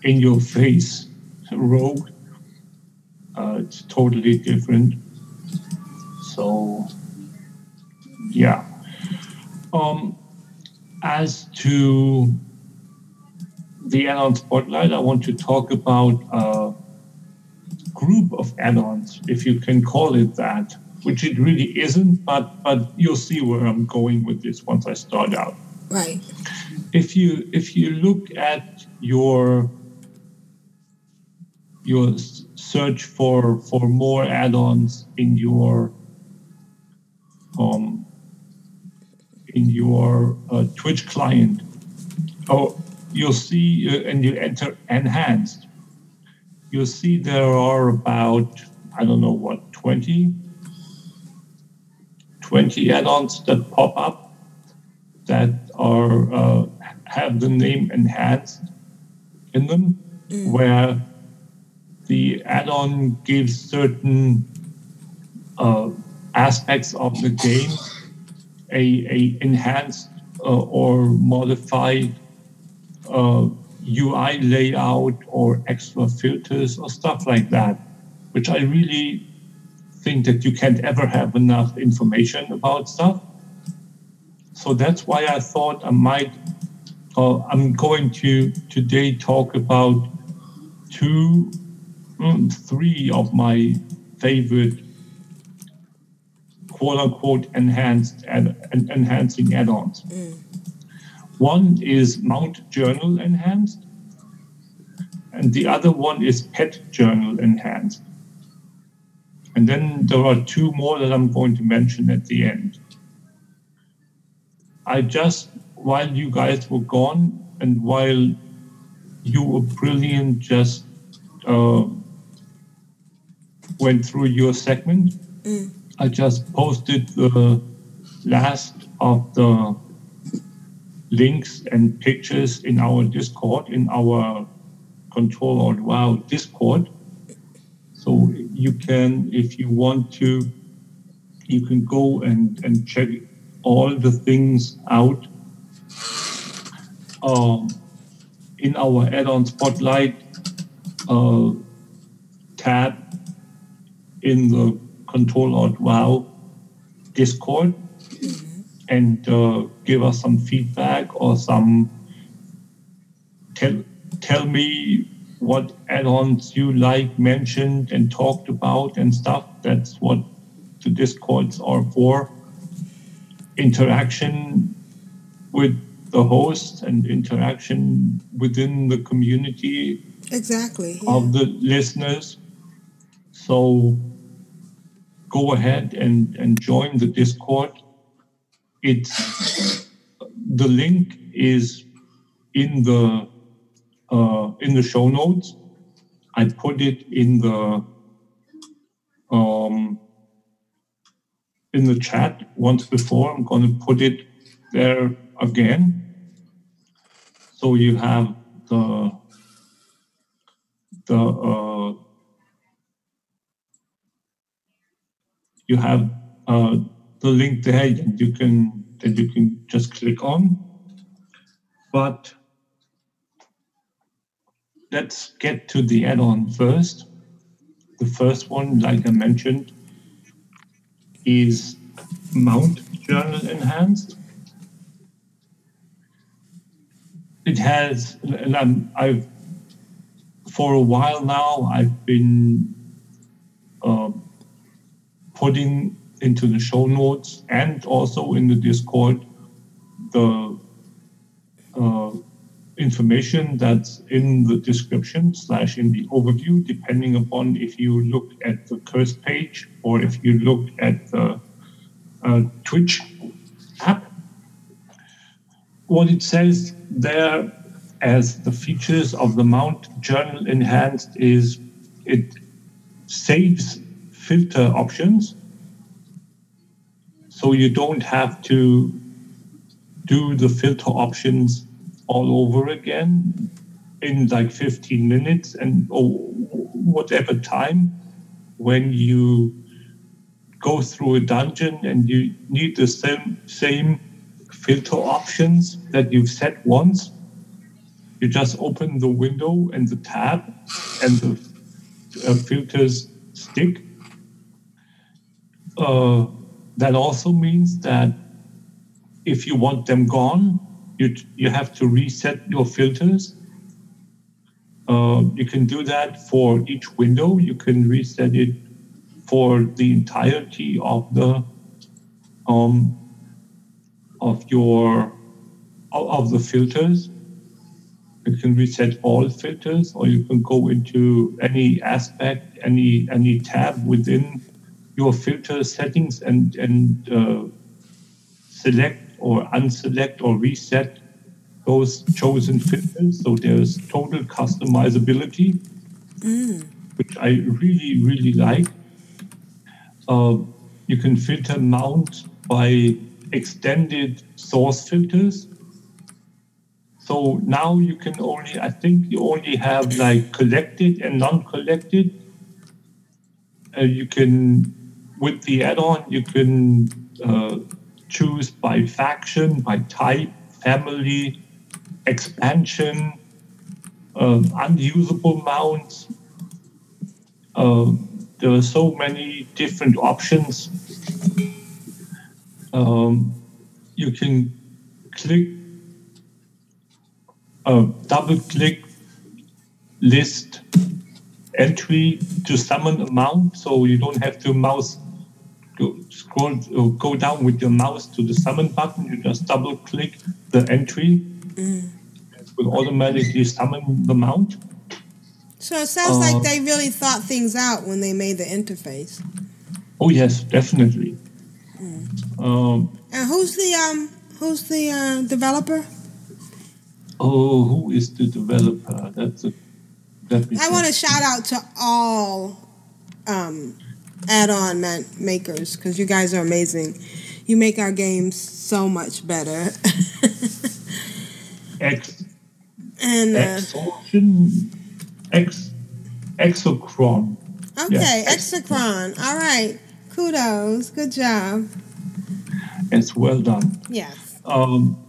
in your face [laughs] rogue. Uh, it's totally different. So, yeah. Um, as to the add-on spotlight, I want to talk about a group of add-ons, if you can call it that, which it really isn't, but but you'll see where I'm going with this once I start out. Right. If you if you look at your your search for for more add-ons in your um in your uh, Twitch client, oh, you'll see uh, and you enter enhanced. You'll see there are about I don't know what 20 20 add-ons that pop up that are uh, have the name enhanced in them, where the add-on gives certain uh, aspects of the game a, a enhanced uh, or modified uh, UI layout or extra filters or stuff like that, which I really think that you can't ever have enough information about stuff. So that's why I thought I might. Uh, I'm going to today talk about two, three of my favorite quote unquote enhanced and enhancing add-ons. One is Mount Journal Enhanced, and the other one is Pet Journal Enhanced. And then there are two more that I'm going to mention at the end. I just, while you guys were gone and while you were brilliant, just uh, went through your segment, I just posted the last of the links and pictures in our Discord, in our Control Alt Wow Discord. So you can, if you want to, you can go and, and check all the things out. Um, in our add-on spotlight uh, tab in the Control Alt Wow Discord and uh, give us some feedback or some tell tell me what add-ons you like mentioned and talked about and stuff. That's what the discords are for. Interaction with the host and interaction within the community Exactly. of the listeners. So go ahead and, and join the Discord. It's the link is in the uh, in the show notes. I put it in the um, in the chat once before. I'm going to put it there again. So you have the the uh, you have uh, the link there that you can that you can just click on. But let's get to the add-on first. The first one, like I mentioned, is Mount Journal Enhanced. It has, and I'm, I've for a while now, I've been uh, putting into the show notes and also in the Discord the uh, information that's in the description slash in the overview, depending upon if you look at the curse page or if you look at the uh, Twitch app. What it says there as the features of the Mount Journal Enhanced is it saves filter options. So you don't have to do the filter options all over again in like 15 minutes and or whatever time when you go through a dungeon and you need the same same filter options that you've set once you just open the window and the tab and the uh, filters stick uh, that also means that if you want them gone you you have to reset your filters. Uh, you can do that for each window. You can reset it for the entirety of the um, of your of the filters. You can reset all filters, or you can go into any aspect, any any tab within your filter settings and and uh, select or unselect or reset those chosen filters. So there's total customizability, which I really, really like. Uh, you can filter mount by extended source filters. So now you can only, I think you only have like collected and non-collected. Uh, you can, with the add-on, you can uh, choose by faction, by type, family, expansion, uh, unusable mounts. Uh, there are so many different options. Um, you can click, uh, double click list entry to summon a mount, so you don't have to mouse go, scroll go down with your mouse to the summon button. You just double click the entry. It will automatically summon the mount. So it sounds Uh, like they really thought things out when they made the interface. Oh yes, definitely. Um, And who's the um who's the uh, developer? oh, who is the developer? That's a. Me I want to shout out to all um, add-on man- makers because you guys are amazing. You make our games so much better. [laughs] X and uh, Exortion X Exochron. okay, Yeah. Exochron. All right, kudos. Good job. It's well done. Yes. Um,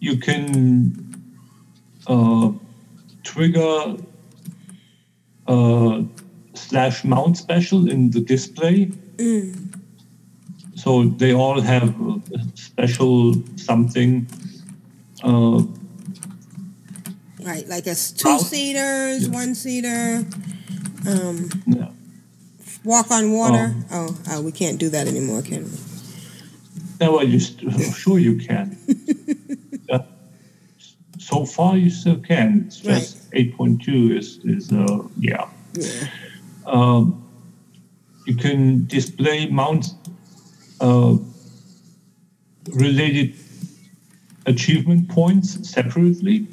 you can uh, trigger uh, slash mount special in the display. Mm. So they all have special something. Uh, Right, like it's two seaters, one seater. Um, Yeah. Walk on water. Oh. oh, we can't do that anymore, can we? yeah, well, you st- sure you can. Yeah. [laughs] So far, you still can. It's just 8.2 is, is uh, yeah. Yeah. Um, you can display mount uh, related achievement points separately.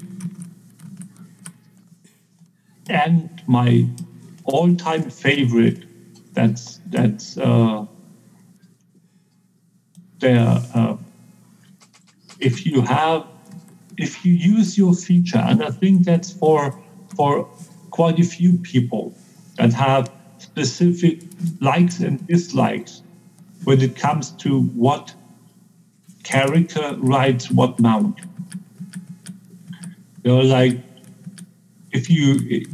And my all-time favorite, that's that's uh, there. Uh, if you have, if you use your feature, and I think that's for for quite a few people that have specific likes and dislikes when it comes to what character rides what mount. You know, like if you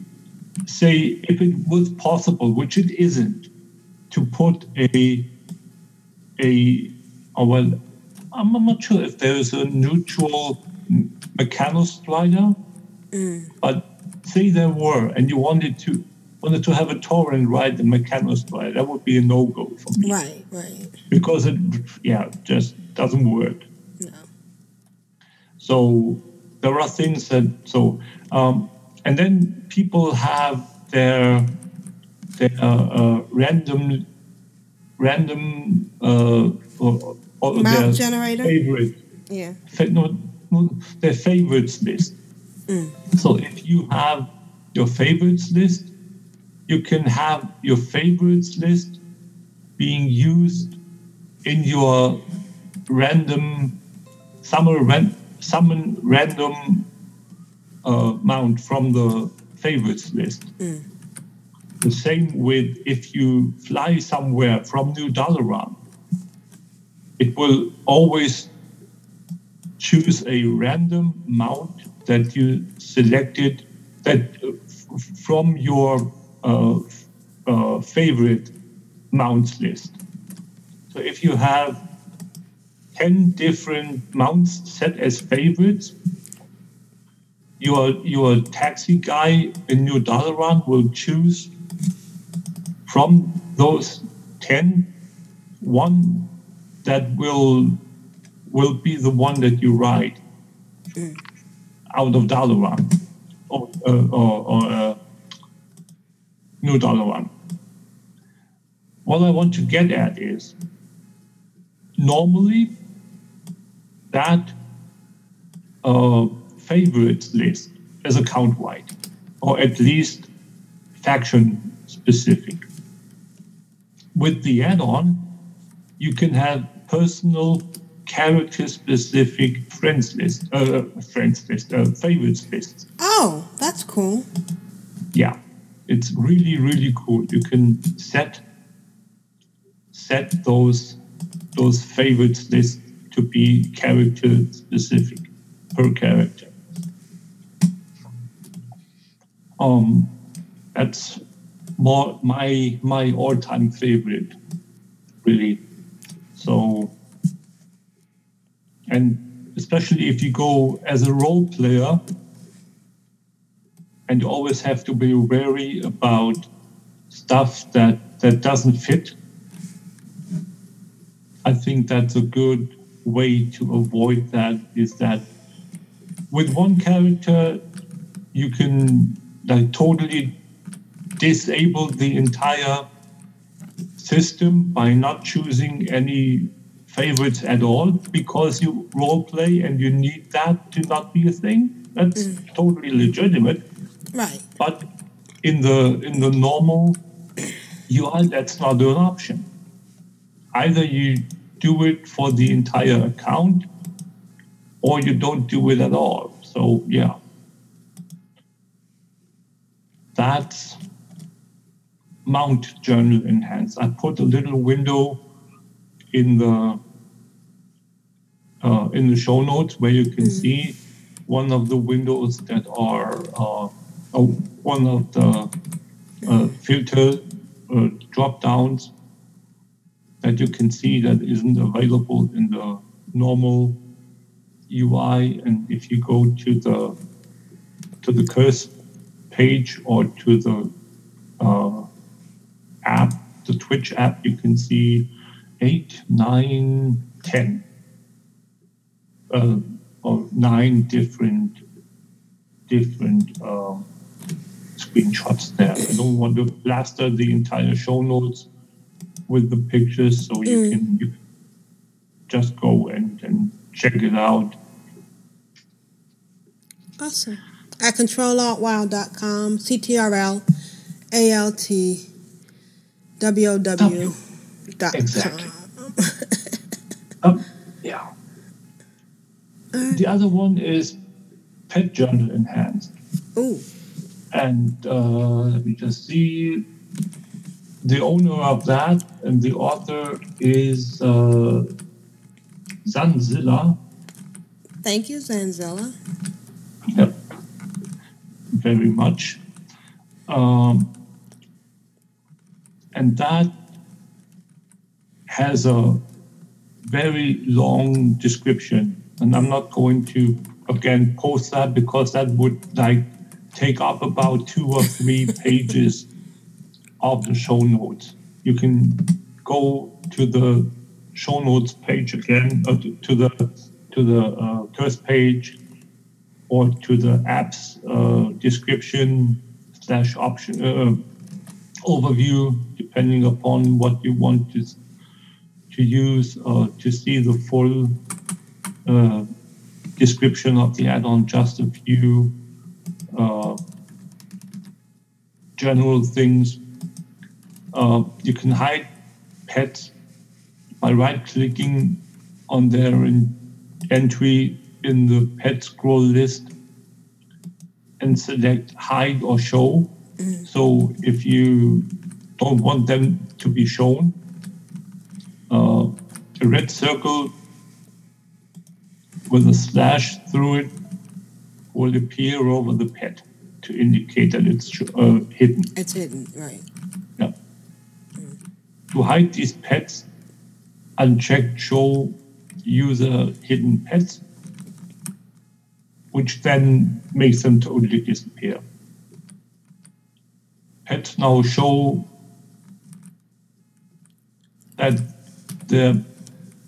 say if it was possible, which it isn't, to put a a oh well, I'm not sure if there's a neutral mechanostrider, mm. but say there were, and you wanted to wanted to have a torrent ride the mechanostrider, that would be a no go for me Right, right. because it yeah just doesn't work. No. So there are things that so um, and then people have their their uh, uh, random random uh, or, or Mount their generator? favorite Yeah. fa- no, no, their favorites list. Mm. So if you have your favorites list, you can have your favorites list being used in your random summon, ran, summon random uh, mount from the favorites list. Mm. The same with if you fly somewhere from New Dalaran, it will always choose a random mount that you selected that uh, f- from your favorite mounts list. So if you have 10 different mounts set as favorites, your, your taxi guy in New Dalaran will choose from those 10 one that will will be the one that you ride out of Dalaran or, uh, or, or uh, New Dalaran. What I want to get at is normally that uh, favorites list is account wide or at least faction specific. With the add on, you can have personal character specific friends list, uh, friends list, uh, favorites list. Oh, that's cool. Yeah, it's really really cool. You can set set those those favorites list to be character specific per character. Um, that's more my my all time favorite, really. So, and especially if you go as a role player, and you always have to be wary about stuff that that doesn't fit. I think that's a good way to avoid that. Is that with one character, you can like totally disable the entire system by not choosing any favorites at all because you role play and you need that to not be a thing. That's mm. totally legitimate. Right. But in the in the normal UI, that's not an option. Either you do it for the entire account, or you don't do it at all. So yeah, that's mount journal enhance. I put a little window in the uh, in the show notes where you can see one of the windows that are uh, one of the uh, filter uh, drop downs that you can see that isn't available in the normal UI. And if you go to the to the curse page or to the uh, app, the Twitch app, you can see eight, nine, ten, uh, or nine different different um, screenshots there. I don't want to plaster the entire show notes with the pictures, so you Mm. can you can just go and, and check it out. Awesome. At controlaltwow.com, CTRL, ALT, WOW dot Exactly. com. Yeah. The other one is Pet Journal Enhanced. Ooh. And uh, let me just see. The owner of that and the author is uh, Zanzilla. Thank you, Zanzilla. Yep. Very much. Um, and that has a very long description. And I'm not going to, again, post that because that would like take up about two or three [laughs] pages of the show notes. You can go to the show notes page again, uh, to the to the uh, first page, or to the app's uh, description slash option uh, overview, depending upon what you want to to use uh, to see the full uh, description of the add-on. Just a few uh, general things. Uh, you can hide pets by right-clicking on their in- entry in the pet scroll list and select hide or show. So if you don't want them to be shown, uh, a red circle with a slash through it will appear over the pet to indicate that it's uh, hidden. It's hidden, right. Yeah. To hide these pets, uncheck show user hidden pets, which then makes them totally disappear. Pets now show that the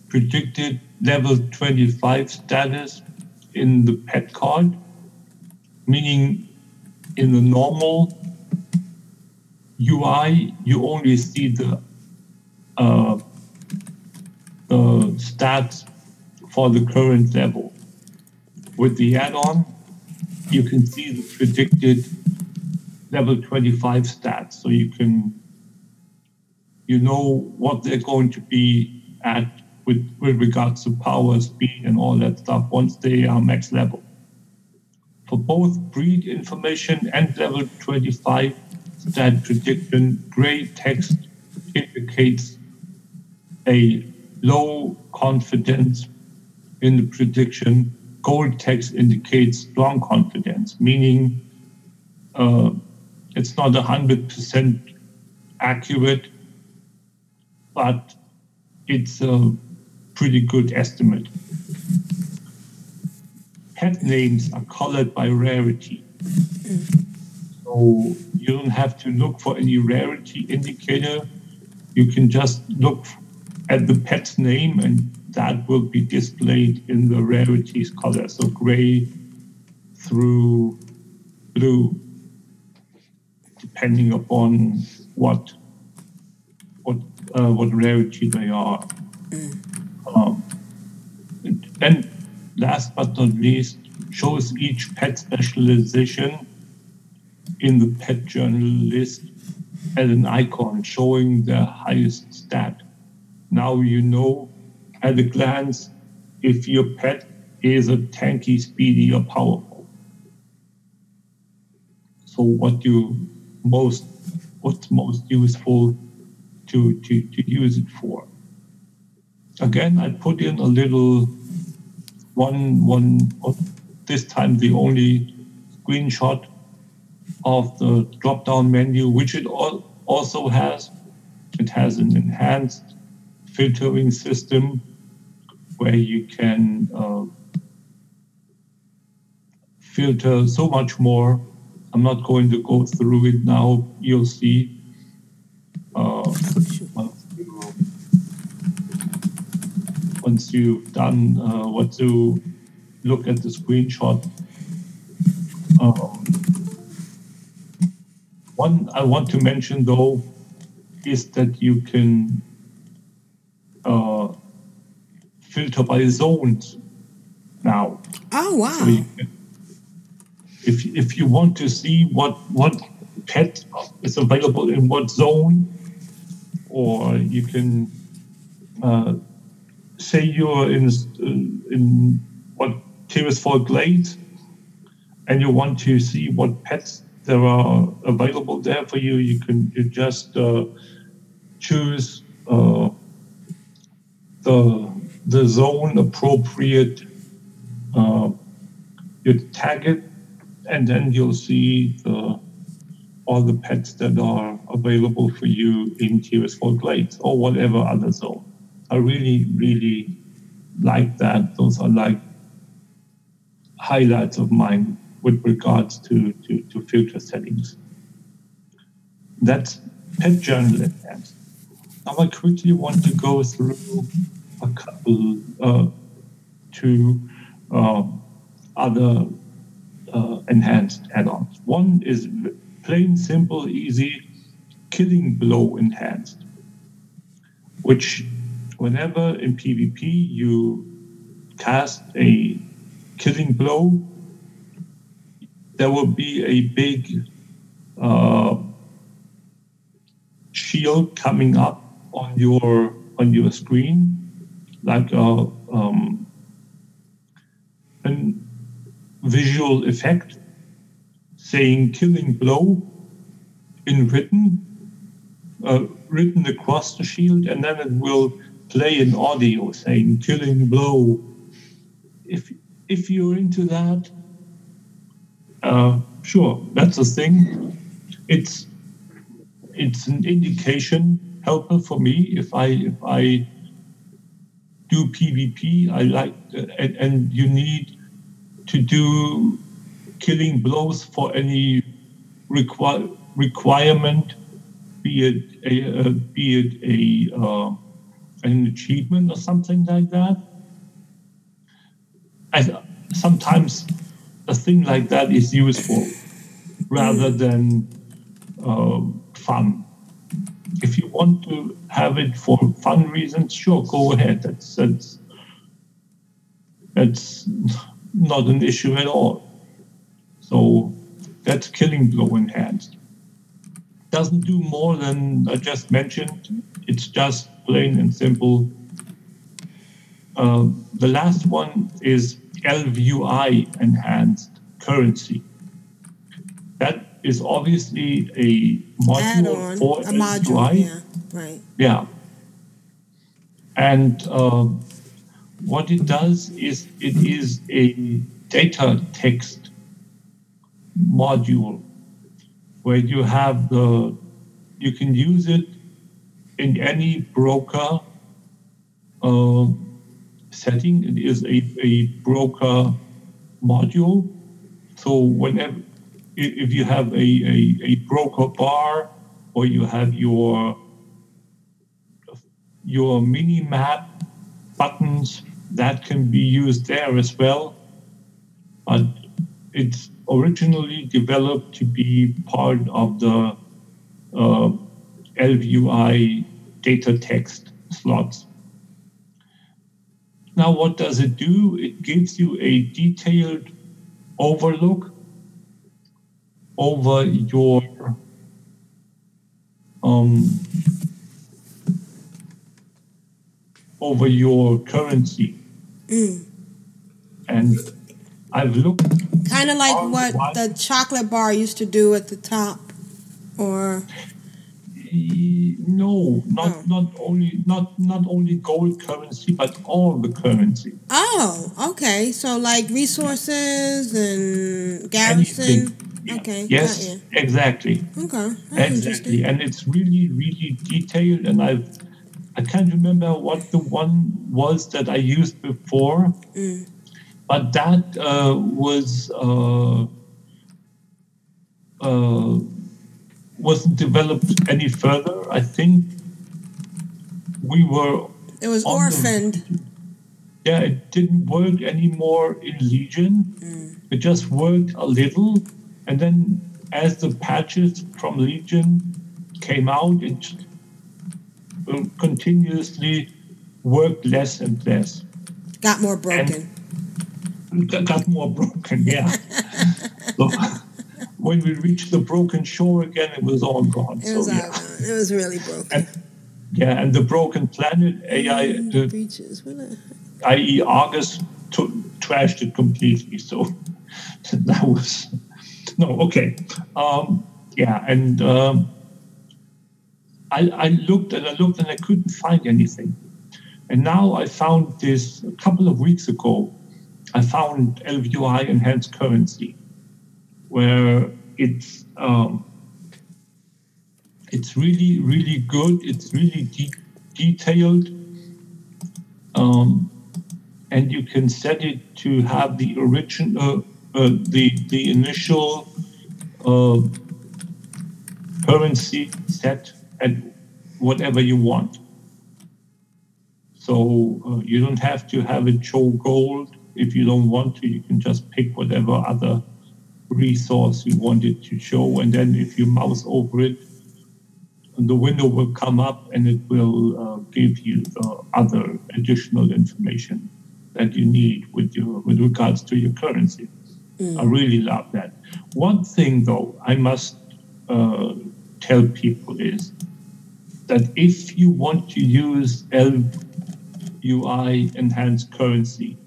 predicted level 25 status in the pet card, meaning in the normal UI, you only see the uh, the stats for the current level. With the add-on, you can see the predicted level 25 stats, so you can you know what they're going to be at with, with regards to power, speed, and all that stuff once they are max level. For both breed information and level 25 stat prediction, gray text indicates a low confidence in the prediction. Gold text indicates strong confidence, meaning uh, it's not 100% accurate, but it's a pretty good estimate. Pet names are colored by rarity. So you don't have to look for any rarity indicator. You can just look at the pet name and that will be displayed in the rarities color. So gray through blue, depending upon what what uh, what rarity they are. Um, and last but not least, shows each pet specialization in the pet journal list as an icon showing their highest stat. Now you know at a glance if your pet is a tanky, speedy, or powerful. So what you most what's most useful to, to, to use it for. Again, I put in a little one one this time the only screenshot of the drop down menu, which it al- also has. It has an enhanced filtering system where you can uh, filter so much more. I'm not going to go through it now. You'll see. Uh, once, you, once you've done uh, what to look at the screenshot. Um, one I want to mention though is that you can uh, filter by zones now. Oh wow! So you can, if if you want to see what what pet is available in what zone, or you can uh, say you're in in what Tirisfal Glades, and you want to see what pets there are available there for you. You can you just uh, choose uh, the the zone appropriate. Uh, you tag it, and then you'll see the, all the pets that are available for you in Tirisfal Glades or whatever other zone. I really, really like that. Those are like highlights of mine with regards to, to, to filter settings. That's Pet Journal Enhanced. Now I quickly want to go through a couple, uh, two uh, other uh, enhanced add-ons. One is plain, simple, easy, killing blow enhanced, which whenever in PvP you cast a killing blow, there will be a big uh, shield coming up on your on your screen, like a um, an visual effect saying "killing blow" in written, uh, written across the shield, and then it will play an audio saying "killing blow." If if you're into that, uh, sure, that's a thing. It's it's an indication helper for me if I if I do PvP. I like and, and you need to do killing blows for any require, requirement, be it a uh, be it a uh, an achievement or something like that. And sometimes a thing like that is useful rather than uh, fun. If you want to have it for fun reasons, sure, go ahead. That's that's that's not an issue at all. So that's killing blow enhanced. Doesn't do more than I just mentioned. It's just plain and simple. Uh, the last one is ElvUI enhanced currency. That is obviously a module for a module, ElvUI. yeah, right. Yeah. And um, what it does is it is a data text module where you have the you can use it in any broker uh, setting. It is a, a broker module. So whenever if you have a, a, a broker bar or you have your your mini map buttons that can be used there as well. But it's originally developed to be part of the uh, ElvUI data text slots. Now, what does it do? It gives you a detailed overlook over your um, over your currency. Mm. And I've looked Kind of like what the chocolate bar used to do at the top, or No, not not only not not only gold currency, but all the currency. Oh, okay. So like resources and garrison. Okay. Yes, exactly, Okay. That's exactly, and it's really really detailed. And I've I can't remember what the one was that I used before, Mm. but that uh, was uh, uh, wasn't developed any further. I think we were It was on the- orphaned. yeah, it didn't work anymore in Legion. It just worked a little, and then as the patches from Legion came out, it uh, continuously worked less and less. Got more broken. Got got more broken, yeah. [laughs] so, when we reached the broken shore again, it was all gone. it was so, all yeah. It was really broken. yeah, and the broken planet AI, the, a- i.e., Argus to, trashed it completely. So [laughs] that was no okay. Um, yeah, and um, I, I looked and I looked and I couldn't find anything. And now I found this a couple of weeks ago. I found ElvUI enhanced currency, where it's um, it's really really good. It's really de- detailed. Um, and you can set it to have the original, uh, the the initial uh, currency set at whatever you want. So uh, you don't have to have it show gold if you don't want to. You can just pick whatever other resource you wanted to show, and then if you mouse over it, the window will come up and it will uh, give you the other additional information that you need with your with regards to your currency. I really love that. One thing though, I must uh, tell people is that if you want to use ElvUI enhanced currency,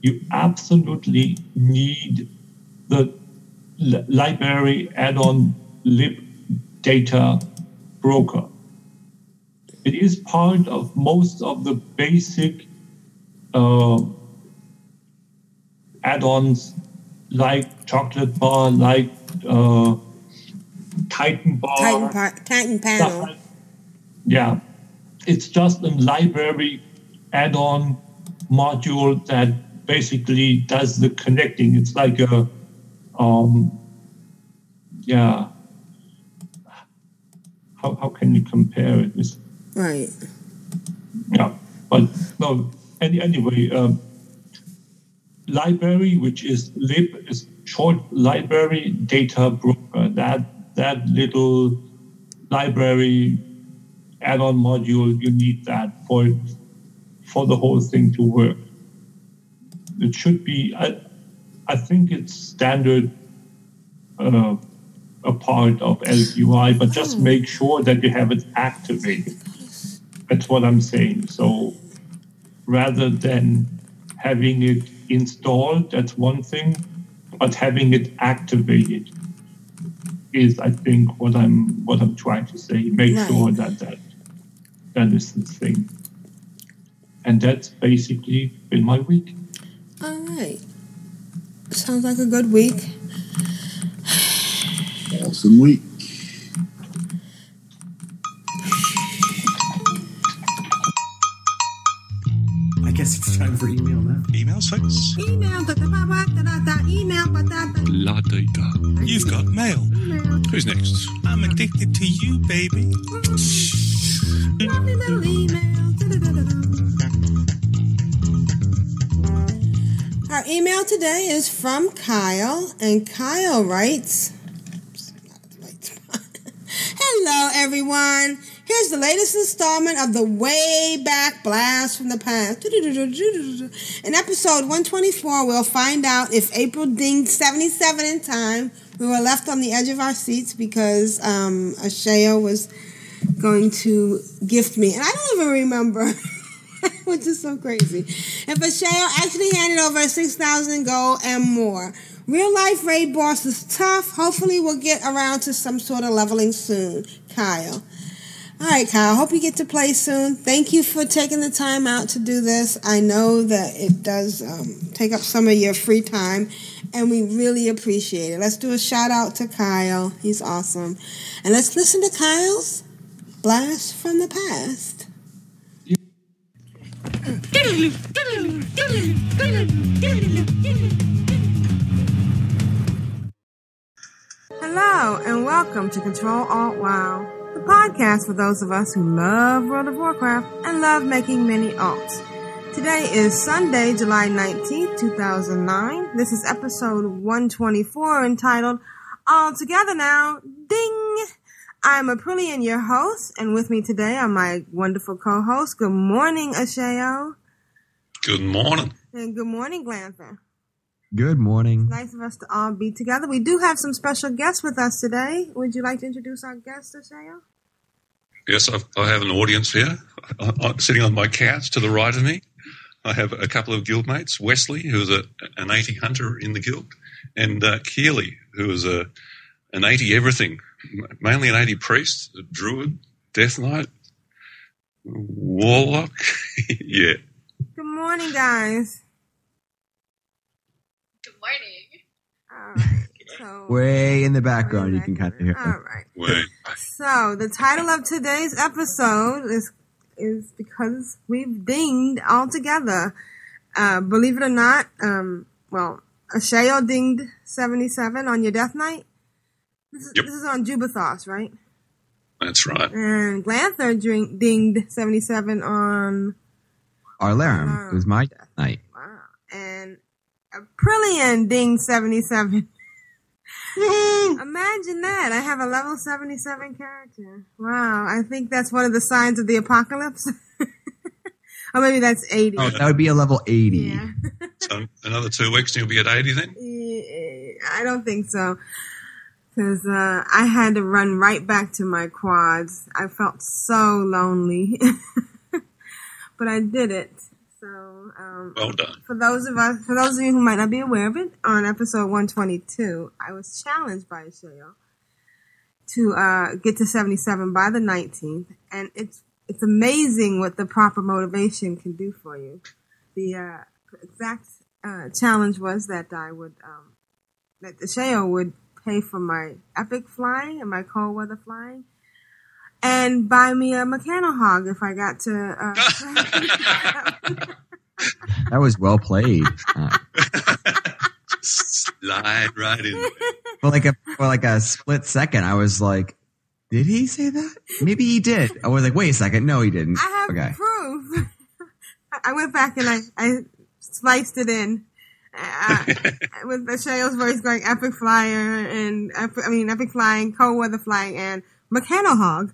you absolutely need the li- library add-on lib data broker. It is part of most of the basic uh, add-ons like chocolate bar, like uh, Titan bar. Titan, par- Titan panel. Yeah, it's just a library add-on module that basically does the connecting. It's like a, um, yeah. How, how can you compare it? It's, Right. yeah, but no. Any, anyway, um, library, which is lib, is short library data broker. That that little library add-on module, you need that for for the whole thing to work. It should be. I, I think it's standard. Uh, a part of ElvUI, but just make sure that you have it activated. That's what I'm saying. So rather than having it installed, that's one thing, but having it activated is, I think, what I'm what I'm trying to say. Make Right. sure that that that is the thing. And that's basically been my week. All right. Sounds like a good week. Awesome week. I guess it's time for email now. Emails, folks? Email, da, da, ba, ba, da, da, da, email, ba, da, da. La data. You've got mail. Who's next? I'm addicted to you, baby. Lovely little email. da, da, da, da, da. Our email today is from Kyle, and Kyle writes Hello, everyone. Here's the latest installment of the way back blast from the past. In episode 124, we'll find out if April dinged 77 in time. We were left on the edge of our seats because um, was going to gift me, and I don't even remember. [laughs] [laughs] which is so crazy. If Asheo actually handed over 6,000 gold and more. Real life raid boss is tough. Hopefully, we'll get around to some sort of leveling soon. Kyle. All right, Kyle. Hope you get to play soon. Thank you for taking the time out to do this. I know that it does um, take up some of your free time, and we really appreciate it. Let's do a shout out to Kyle. He's awesome. And let's listen to Kyle's blast from the past. Hello, and welcome to Control Alt Wow, the podcast for those of us who love World of Warcraft and love making many alts. Today is Sunday, July 19th, 2009. This is episode 124 entitled All Together Now, Ding! I'm Aprillian, your host, and with me today are my wonderful co-host. Good morning, Asheo. Good morning. And good morning, Glanther. Good morning. Nice of us to all be together. We do have some special guests with us today. Would you like to introduce our guest, Asheo? Yes, I've, I have an audience here. I, I'm sitting on my couch to the right of me. I have a couple of guildmates, Wesley, who's a, an 80 hunter in the guild, and uh, Keely, who is a, an 80 everything, mainly an 80 priest, a druid, death knight, warlock. [laughs] yeah. Good morning, guys. Good morning. All right. So, [laughs] Way in the background, you can kind of hear. all right. Wait. So the title of today's episode is is because we've dinged all together. Uh, believe it or not, um, well, Asheo dinged seventy seven on your death knight. This is, Yep. this is on Jubei'Thos, right? That's right. And Glanther drink, dinged seventy seven on Arlarum. It was my night. Wow. and Aprillian dinged seventy seven. [laughs] Imagine that. I have a level 77 character. Wow. I think that's one of the signs of the apocalypse. [laughs] or maybe that's 80. Oh, that would be a level 80. [laughs] So another two weeks and you'll be at 80 then? I don't think so. Because uh, I had to run right back to my quads. I felt so lonely. [laughs] but I did it. So, um, Well done. for those of us, for those of you who might not be aware of it, on episode 122, I was challenged by Sheo to uh, get to 77 by the 19th, and it's it's amazing what the proper motivation can do for you. The uh, exact uh, challenge was that I would um, that Sheo would pay for my epic flying and my cold weather flying. And buy me a mechano hog if I got to. Uh, [laughs] [laughs] That was well played. Uh, Slide right in. [laughs] for like a for like a split second, I was like, "Did he say that? Maybe he did." I was like, "Wait a second, no, he didn't." I have okay, proof. I went back and I, I sliced it in uh, with the Shale's voice going epic flyer and I mean epic flying, cold weather flying, and mechano hog.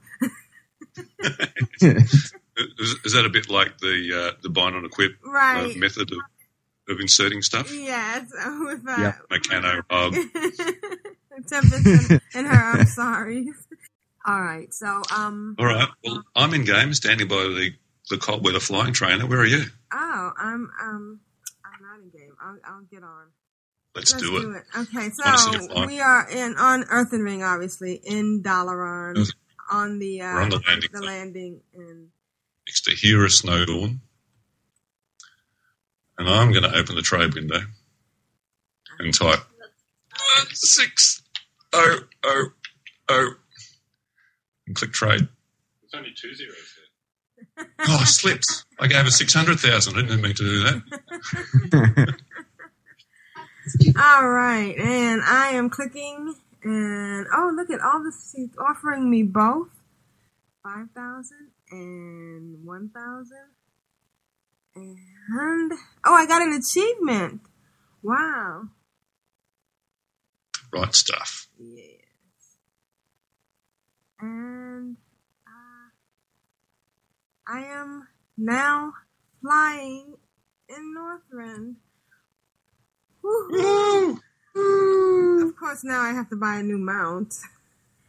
[laughs] Is, is that a bit like the uh, the bind on equip uh, Right. method of, of inserting stuff? Yes, [laughs] with uh, Yep. Mechano hog. [laughs] Tempest and, and her I'm sorry. All right, so um. All right. Well, I'm in game, standing by the, the cold weather flying trainer. Where are you? Oh, I'm um. I'm not in game. I'll, I'll get on. Let's, do, it. Okay, Wanna see it so we are in on Earthen Ring, obviously in Dalaran, Yes. on the uh, We're on the landing the landing, and Next to Hira Snowdawn. And I'm going to open the trade window and type six oh oh oh and click trade. There's only two zeros there. Oh, I slipped. I gave her 600,000. I didn't mean to do that. [laughs] all right, and I am clicking, and oh, look at all this. She's offering me both five thousand and one thousand, and 1,000. And oh, I got an achievement. Wow. Right stuff. Yes. And I am now flying in Northrend. Woo-hoo. Of course, now I have to buy a new mount.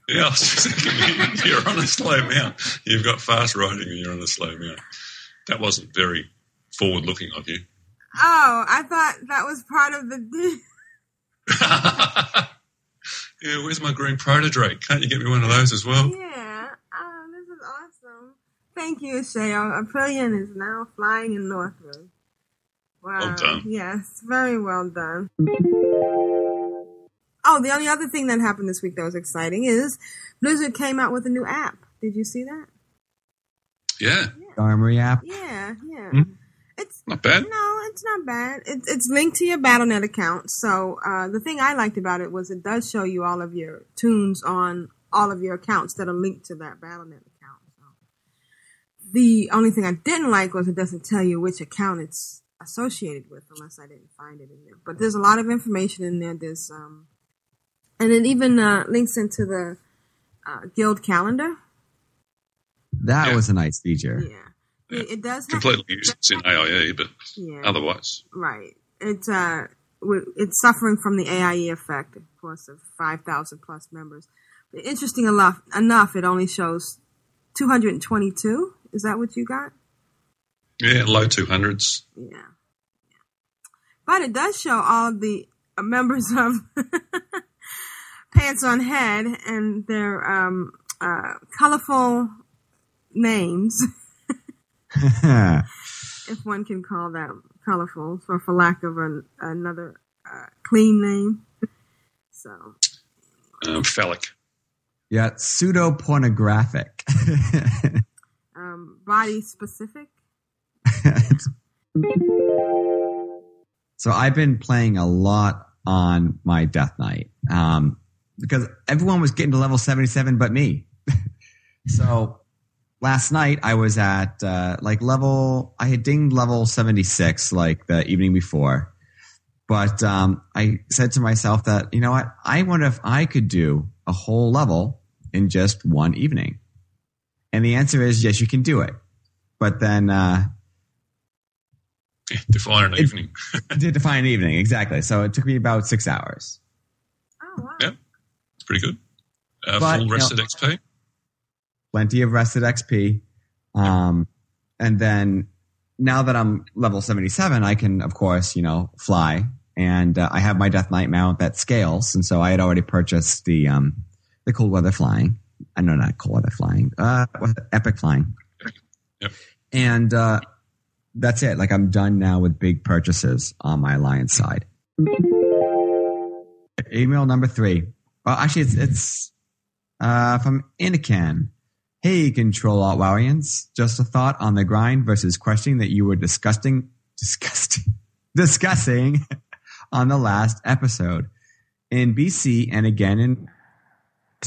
Yeah, I was just thinking, you're on a slow mount. You've got fast riding and you're on a slow mount. That wasn't very forward looking of you. Oh, I thought that was part of the. [laughs] Yeah, where's my green protodrake? Can't you get me one of those as well? yeah. Oh, there's an awesome. Thank you, Shayo. Aprillian is now flying in Northrend. Wow. Well done. Yes, very well done. Oh, the only other thing that happened this week that was exciting is Blizzard came out with a new app. Did you see that? Yeah, Armory app. Yeah, yeah. Hmm? It's not bad. No, it's not bad. It's it's linked to your BattleNet account. So uh, the thing I liked about it was it does show you all of your toons on all of your accounts that are linked to that BattleNet account. So the only thing I didn't like was it doesn't tell you which account it's associated with unless I didn't find it in there. But there's a lot of information in there. There's um, and it even uh, links into the uh, guild calendar. That was a nice feature. Yeah. It, it does have completely useless in AIE, but Yeah. otherwise, Right. It's uh, it's suffering from the AIE effect, of course, of five thousand plus members. But interesting enough, enough, it only shows two hundred and twenty-two. Is that what you got? yeah, low two hundreds. Yeah. But it does show all the uh, members of [laughs] Pants on Head and their um, uh, colorful names, [laughs] if one can call that colorful, or for lack of an, another uh, clean name. So, Um, phallic. Yeah, pseudo pornographic. [laughs] um, body specific. [laughs] So I've been playing a lot on my Death Knight um, because everyone was getting to level 77 but me. [laughs] so last night I was at uh, like level, I had dinged level 76 like the evening before. But um, I said to myself that, you know what? I wonder if I could do a whole level in just one evening. And the answer is yes, you can do it. But then uh, [laughs] Define an evening. [laughs] to define an evening exactly. So it took me about six hours. Oh wow! Yeah, it's pretty good. Uh, But, full you rested know- XP. Plenty of rested XP. Um, and then now that I'm level 77, I can, of course, you know, fly. And uh, I have my Death Knight mount that scales. And so I had already purchased the um, the cold weather flying. I know not weather flying. Uh, epic flying. Yep. And uh, that's it. Like I'm done now with big purchases on my alliance side. Email number three. Well, actually, it's it's uh, from Anakin. Hey, Control Alt Wowians. Just a thought on the grind versus questioning that you were disgusting, disgusting, [laughs] discussing [laughs] on the last episode. In BC and again in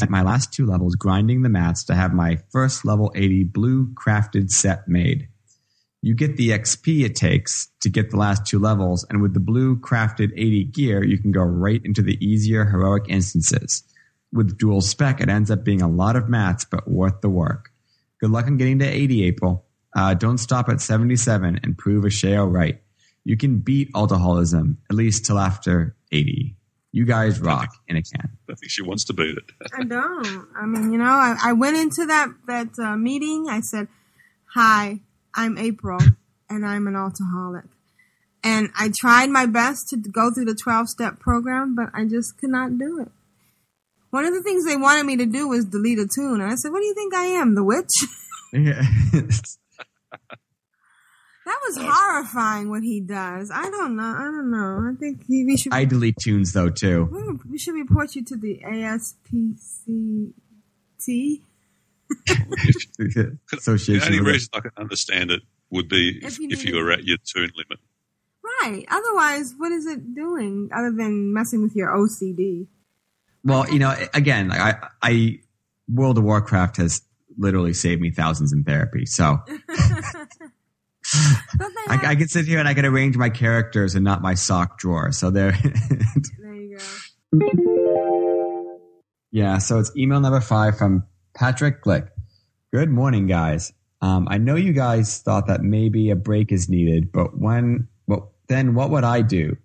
at my last two levels, grinding the mats to have my first level 80 blue crafted set made. You get the XP it takes to get the last two levels, and with the blue crafted 80 gear, you can go right into the easier heroic instances. With dual spec, it ends up being a lot of mats, but worth the work. Good luck on getting to 80, April. Uh, don't stop at 77 and prove Asheo right. You can beat alcoholism, at least till after 80. You guys rock in a can. I think she wants to beat it. I don't. I mean, you know, I, I went into that that uh, meeting. I said, "Hi, I'm April, and I'm an alcoholic." And I tried my best to go through the 12 step program, but I just could not do it. One of the things they wanted me to do was delete a toon, and I said, "What do you think I am, the witch?" [laughs] [laughs] [laughs] That was horrifying. What he does, I don't know. I don't know. I think he, we should. I delete toons though too. we- we should report you to the [laughs] ASPCT. The only reason I can understand it would be If if, you if you were at your toon limit. Right. Otherwise, what is it doing other than messing with your OCD? Well, you know, again, I, I, World of Warcraft has literally saved me thousands in therapy. So [laughs] I, I can sit here and I can arrange my characters and not my sock drawer. So there. [laughs] There you go. yeah. So it's email number five from Patrick Glick. Good morning, guys. Um, I know you guys thought that maybe a break is needed, but when, well, then what would I do?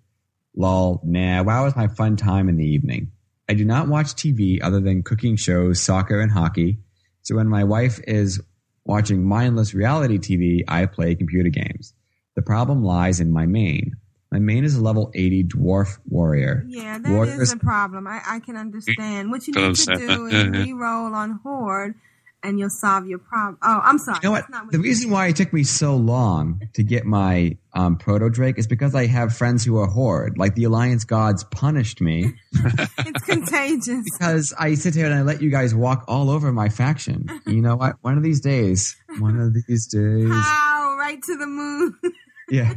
Lol, nah, wow is my fun time in the evening. I do not watch TV other than cooking shows, soccer, and hockey. So when my wife is watching mindless reality TV, I play computer games. The problem lies in my main. My main is a level 80 dwarf warrior. Yeah, that is Warriors- a problem. I, I can understand. What you need to do is Yeah, yeah. re-roll on Horde and you'll solve your problem. Oh, I'm sorry. You know what? The reason why it took me so long to get my um, proto Drake is because I have friends who are horde. Like the Alliance gods punished me [laughs] it's contagious. because I sit here and I let you guys walk all over my faction. You know what? One of these days, one of these days, How right to the moon. [laughs] yeah.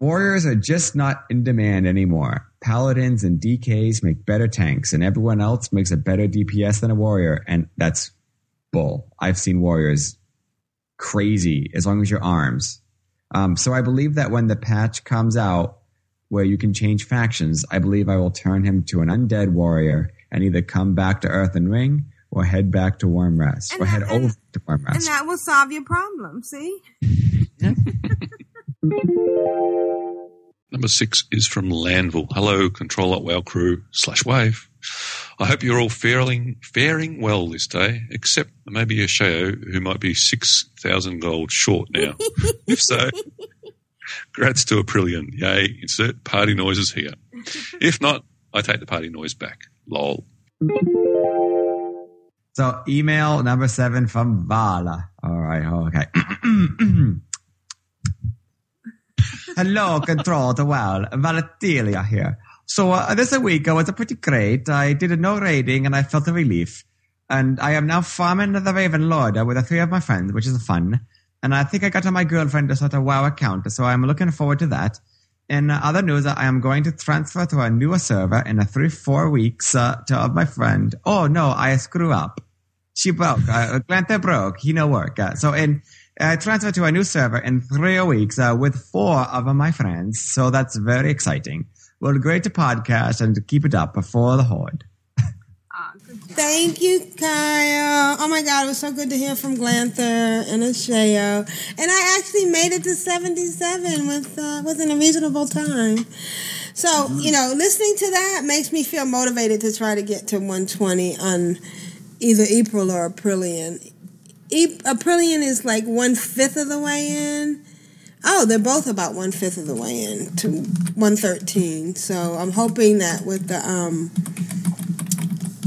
Warriors are just not in demand anymore. Paladins and DKs make better tanks, and everyone else makes a better DPS than a warrior, and that's bull. I've seen warriors crazy as long as your arms. Um, so I believe that when the patch comes out where you can change factions, I believe I will turn him to an undead warrior and either come back to Earthen Ring or head back to Wyrmrest or head over to Wyrmrest. and that will solve your problem. See? [laughs] Number six is from Landville. Hello, Control Alt Wow crew slash wave. I hope you're all faring, faring well this day, except maybe Asheo, who might be 6,000 gold short now. [laughs] if so, grats to Aprillian. Yay, insert party noises here. If not, I take the party noise back. Lol. So email number seven from Vala. All right. Oh, okay. [clears throat] Hello, control the well. Valatilia here. So uh, this week uh, was pretty great. I did a no raiding and I felt a relief. And I am now farming the Raven Lord with the three of my friends, which is fun. And I think I got my girlfriend to sort of WoW account, so I'm looking forward to that. In other news, I am going to transfer to a newer server in a three, four weeks uh, to of my friend. Oh no, I screw up. She broke. Uh, [laughs] Glanta broke. He no work. Uh, so in I transfer to a new server in three weeks uh, with four of my friends. So that's very exciting. Well, great to podcast and to keep it up before the horde. [laughs] Thank you, Kyle. Oh my God, it was so good to hear from Glanther and Asheo. And I actually made it to 77 with uh, within a reasonable time. So, you know, listening to that makes me feel motivated to try to get to 120 on either April or Aprillian. E- Aprillian is like one fifth of the way in. Oh, they're both about one fifth of the way in to 113. So I'm hoping that with the um,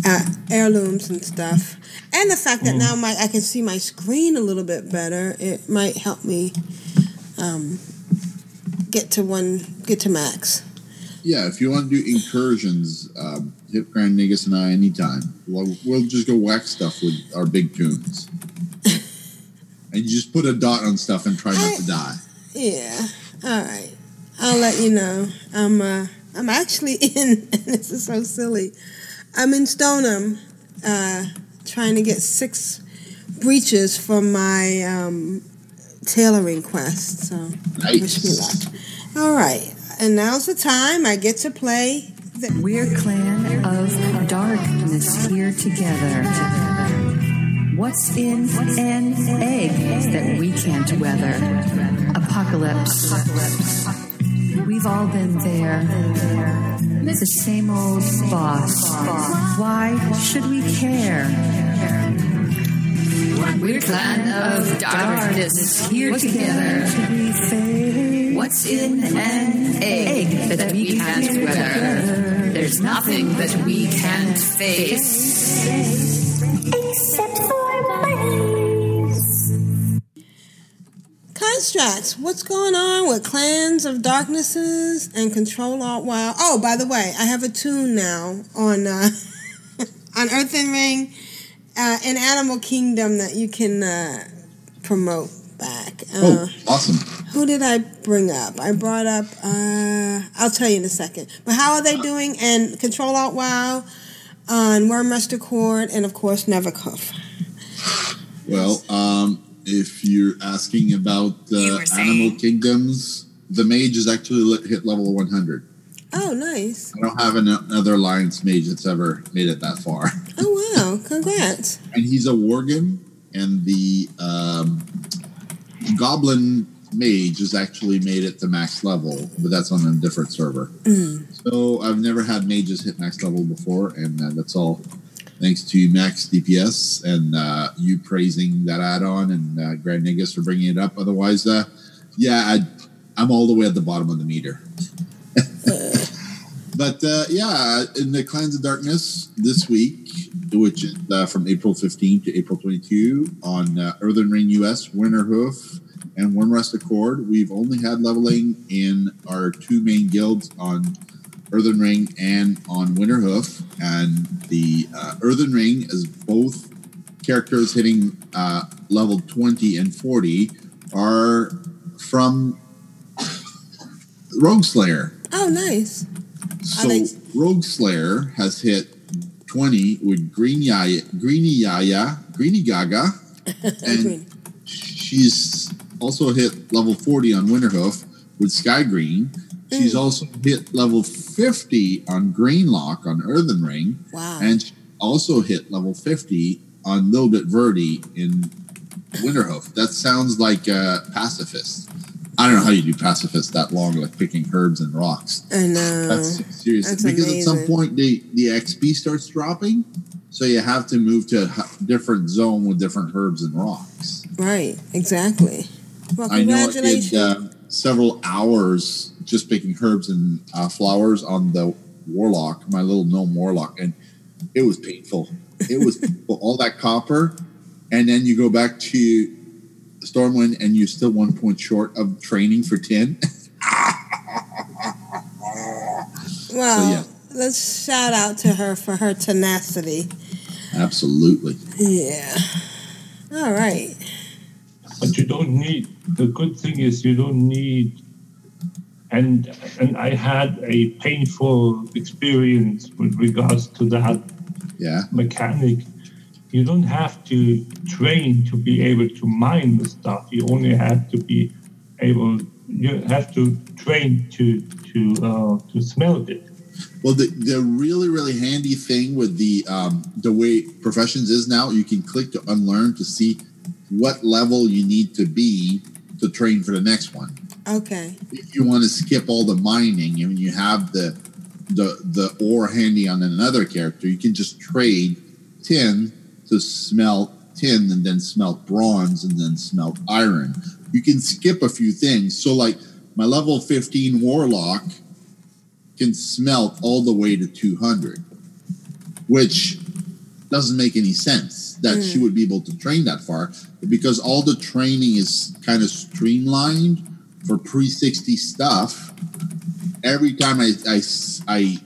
uh, heirlooms and stuff, and the fact that now my I can see my screen a little bit better, it might help me um, get to one get to max. Yeah, if you want to do incursions, um, hit Grand Nagus and I anytime. We'll, we'll just go whack stuff with our big toons. [laughs] and you just put a dot on stuff and try not to die. Yeah. All right. I'll let you know. I'm uh I'm actually [laughs] in and this is so silly. I'm in Stoneham, uh, trying to get six breeches for my um tailoring quest. So wish me luck. All right. And now's the time I get to play the We're clan of darkness here together. What's in an egg that we can't weather? Apocalypse. We've all been there. It's the same old boss. Why should we care? We're clan of darkness here together. What's in an egg that we can't weather? There's nothing that we can't face. Except for bunnies. Constraxx, what's going on with Clans of Darknesses and Control Alt WoW? Oh, by the way, I have a toon now on uh, [laughs] on Earthen Ring uh, in Animal Kingdom that you can uh, promote back. Uh, Oh, awesome. Who did I bring up? I brought up, uh, I'll tell you in a second. But how are they doing? And Control Alt WoW on Wyrmrest Accord and, of course, Nevercuff. Well, um, if you're asking about uh, Animal Kingdoms, the mage is actually hit level 100. Oh, nice. I don't have another alliance mage that's ever made it that far. [laughs] Oh, wow. Congrats. And he's a worgen, and the um, goblin mage has actually made it to max level, but that's on a different server. Mm. So I've never had mages hit max level before, and uh, that's all thanks to Max DPS and uh, you praising that add-on and uh, Grand Nagus for bringing it up. Otherwise, uh, yeah, I, I'm all the way at the bottom of the meter. [laughs] But uh, yeah, in the Clans of Darkness this week, which is uh, from April 15 to April 22 on uh, Earthen Ring US, Winterhoof, and Wyrmrest Accord, we've only had leveling in our two main guilds on Earthen Ring and on Winterhoof. And the uh, Earthen Ring is both characters hitting uh, level 20 and 40 are from Rogue Slayer. Oh, nice. So Rogue Slayer has hit 20 with Green Yaya, Greeny Yaya, Greeny Gaga, [laughs] and she's also hit level 40 on Winterhoof with Sky Green. She's mm. also hit level 50 on Greenlock on Earthen Ring. Wow. And she also hit level 50 on Little Bit Verde in Winterhoof. That sounds like a pacifist. I don't know how you do pacifist that long, like picking herbs and rocks. I know. That's serious. That's because at some point the the XP starts dropping, so you have to move to a different zone with different herbs and rocks. Right, exactly. Well, I know I did uh, several hours just picking herbs and uh, flowers on the warlock, my little gnome warlock, and it was painful. It was painful. all that copper, and then you go back to Stormwind, and you're still one point short of training for ten. [laughs] well, yeah. let's shout out to her for her tenacity. Absolutely. Yeah. All right. But you don't need the good thing is you don't need and and i had a painful experience with regards to that Yeah. mechanic. You don't have to train to be able to mine the stuff. You only have to be able you have to train to to uh, to smelt it. Well, the, the really really handy thing with the um, the way professions is now, you can click to unlearn to see what level you need to be to train for the next one. Okay. If you want to skip all the mining and you have the the the ore handy on another character, you can just trade tin to smelt tin and then smelt bronze and then smelt iron. You can skip a few things. So like my level 15 warlock can smelt all the way to 200, which doesn't make any sense that she would be able to train that far because all the training is kind of streamlined for pre 60 stuff. Every time I, I, I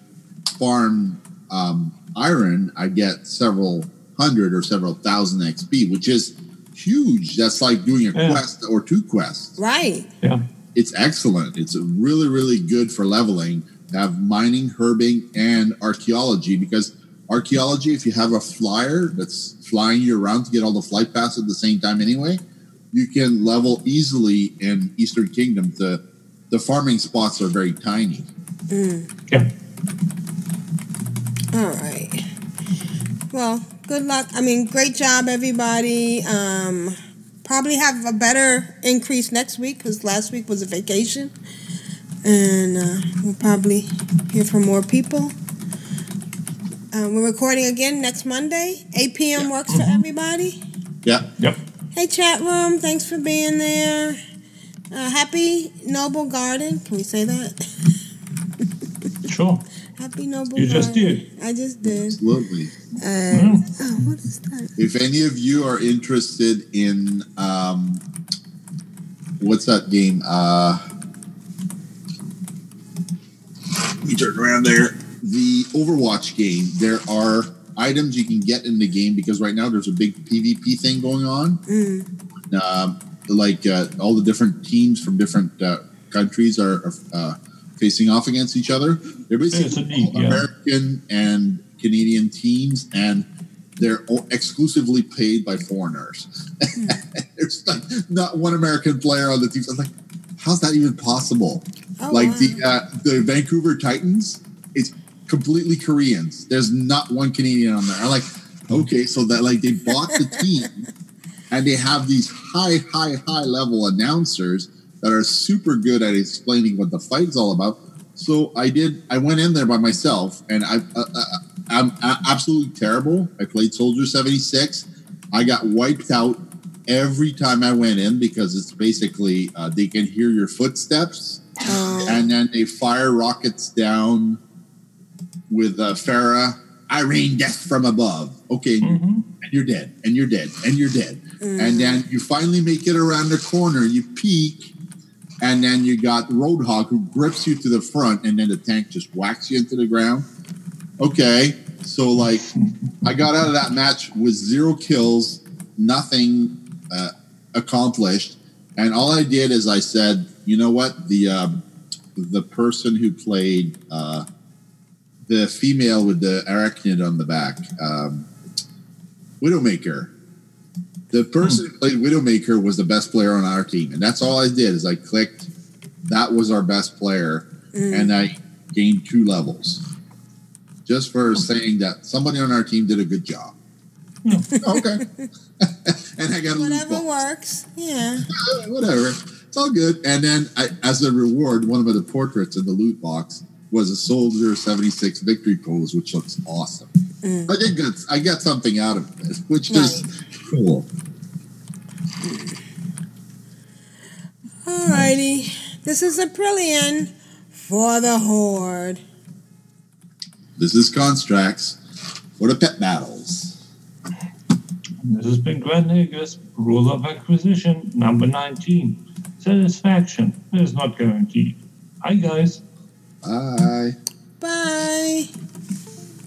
farm um, iron, I get several hundred or several thousand XP, which is huge. That's like doing a Yeah. quest or two quests Right. yeah it's excellent. It's really, really good for leveling. to Have mining, herbing, and archaeology because archaeology, if you have a flyer that's flying you around to get all the flight paths at the same time anyway, you can level easily in Eastern Kingdom. The the farming spots are very tiny. Mm. yeah All right. Well, good luck. I mean, great job, everybody. Um, probably have a better increase next week because last week was a vacation, and uh, we'll probably hear from more people. Uh, we're recording again next Monday. 8 p.m. works for everybody. Yeah. Yep. Hey, chat room. Thanks for being there. Uh, happy Noblegarden. Can we say that? [laughs] sure Happy Noble You just did. I just did. Absolutely. Uh, oh, what is that? If any of you are interested in um, what's that game? Uh, we turn around there. The Overwatch game. There are items you can get in the game because right now there's a big PvP thing going on. Mm. Um, like uh, all the different teams from different uh, countries are, are uh, facing off against each other. They're basically league, all yeah. American and Canadian teams, and they're all exclusively paid by foreigners. [laughs] There's like not one American player on the team. I'm like, how's that even possible? Oh, like wow. the uh, the Vancouver Titans, it's completely Koreans. There's not one Canadian on there. I'm like, okay, so that like they bought the team and they have these high, high, high level announcers that are super good at explaining what the fight is all about. So I did. I went in there by myself, and I, uh, uh, I'm a- absolutely terrible. I played Soldier seventy six. I got wiped out every time I went in because it's basically uh, they can hear your footsteps, and then they fire rockets down with uh, Pharah, I rain death from above. Okay, and you're dead, and you're dead, and you're dead. And then you finally make it around the corner, you peek, and then you got Roadhog who grips you to the front, and then the tank just whacks you into the ground. Okay, so like I got out of that match with zero kills, nothing uh, accomplished, and all I did is I said, you know what, the um, the person who played uh, the female with the arachnid on the back, um, Widowmaker. The person who played Widowmaker was the best player on our team, and that's all I did is I clicked. That was our best player, Mm. and I gained two levels just for saying that somebody on our team did a good job. okay, [laughs] and I got a loot Whatever box. works. Yeah. [laughs] whatever. It's all good. And then, I, as a reward, one of the portraits in the loot box was a Soldier 76 victory pose, which looks awesome. Mm. I did get, I got something out of this, which is cool. Alrighty. This is Aprillian for the Horde. This is Constraxx for the pet battles. This has been Grand Nagus's Rule of Acquisition number 19. Satisfaction is not guaranteed. Hi, guys. Bye. Bye.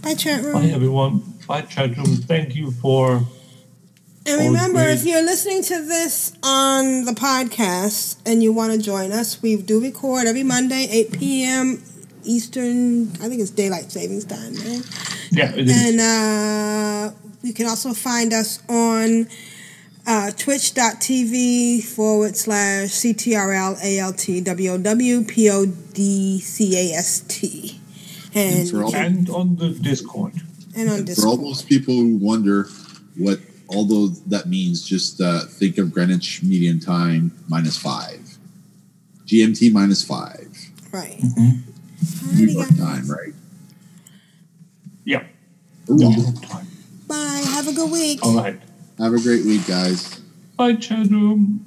Bye, chat room. Bye, everyone. Bye, chat room. Thank you for. And remember, if you're listening to this on the podcast and you want to join us, we do record every Monday, 8 p.m. Eastern, I think it's daylight savings time, man. Yeah, it is. And uh, you can also find us on uh, twitch.tv forward slash CTRL ALT And, And all- and on the Discord. and on For all those people who wonder what all those that means, just uh, think of Greenwich Median Time minus five, GMT minus five, Right. New York time, right? Yeah. Ooh. Bye. Have a good week. All right. Have a great week, guys. Bye, chat room.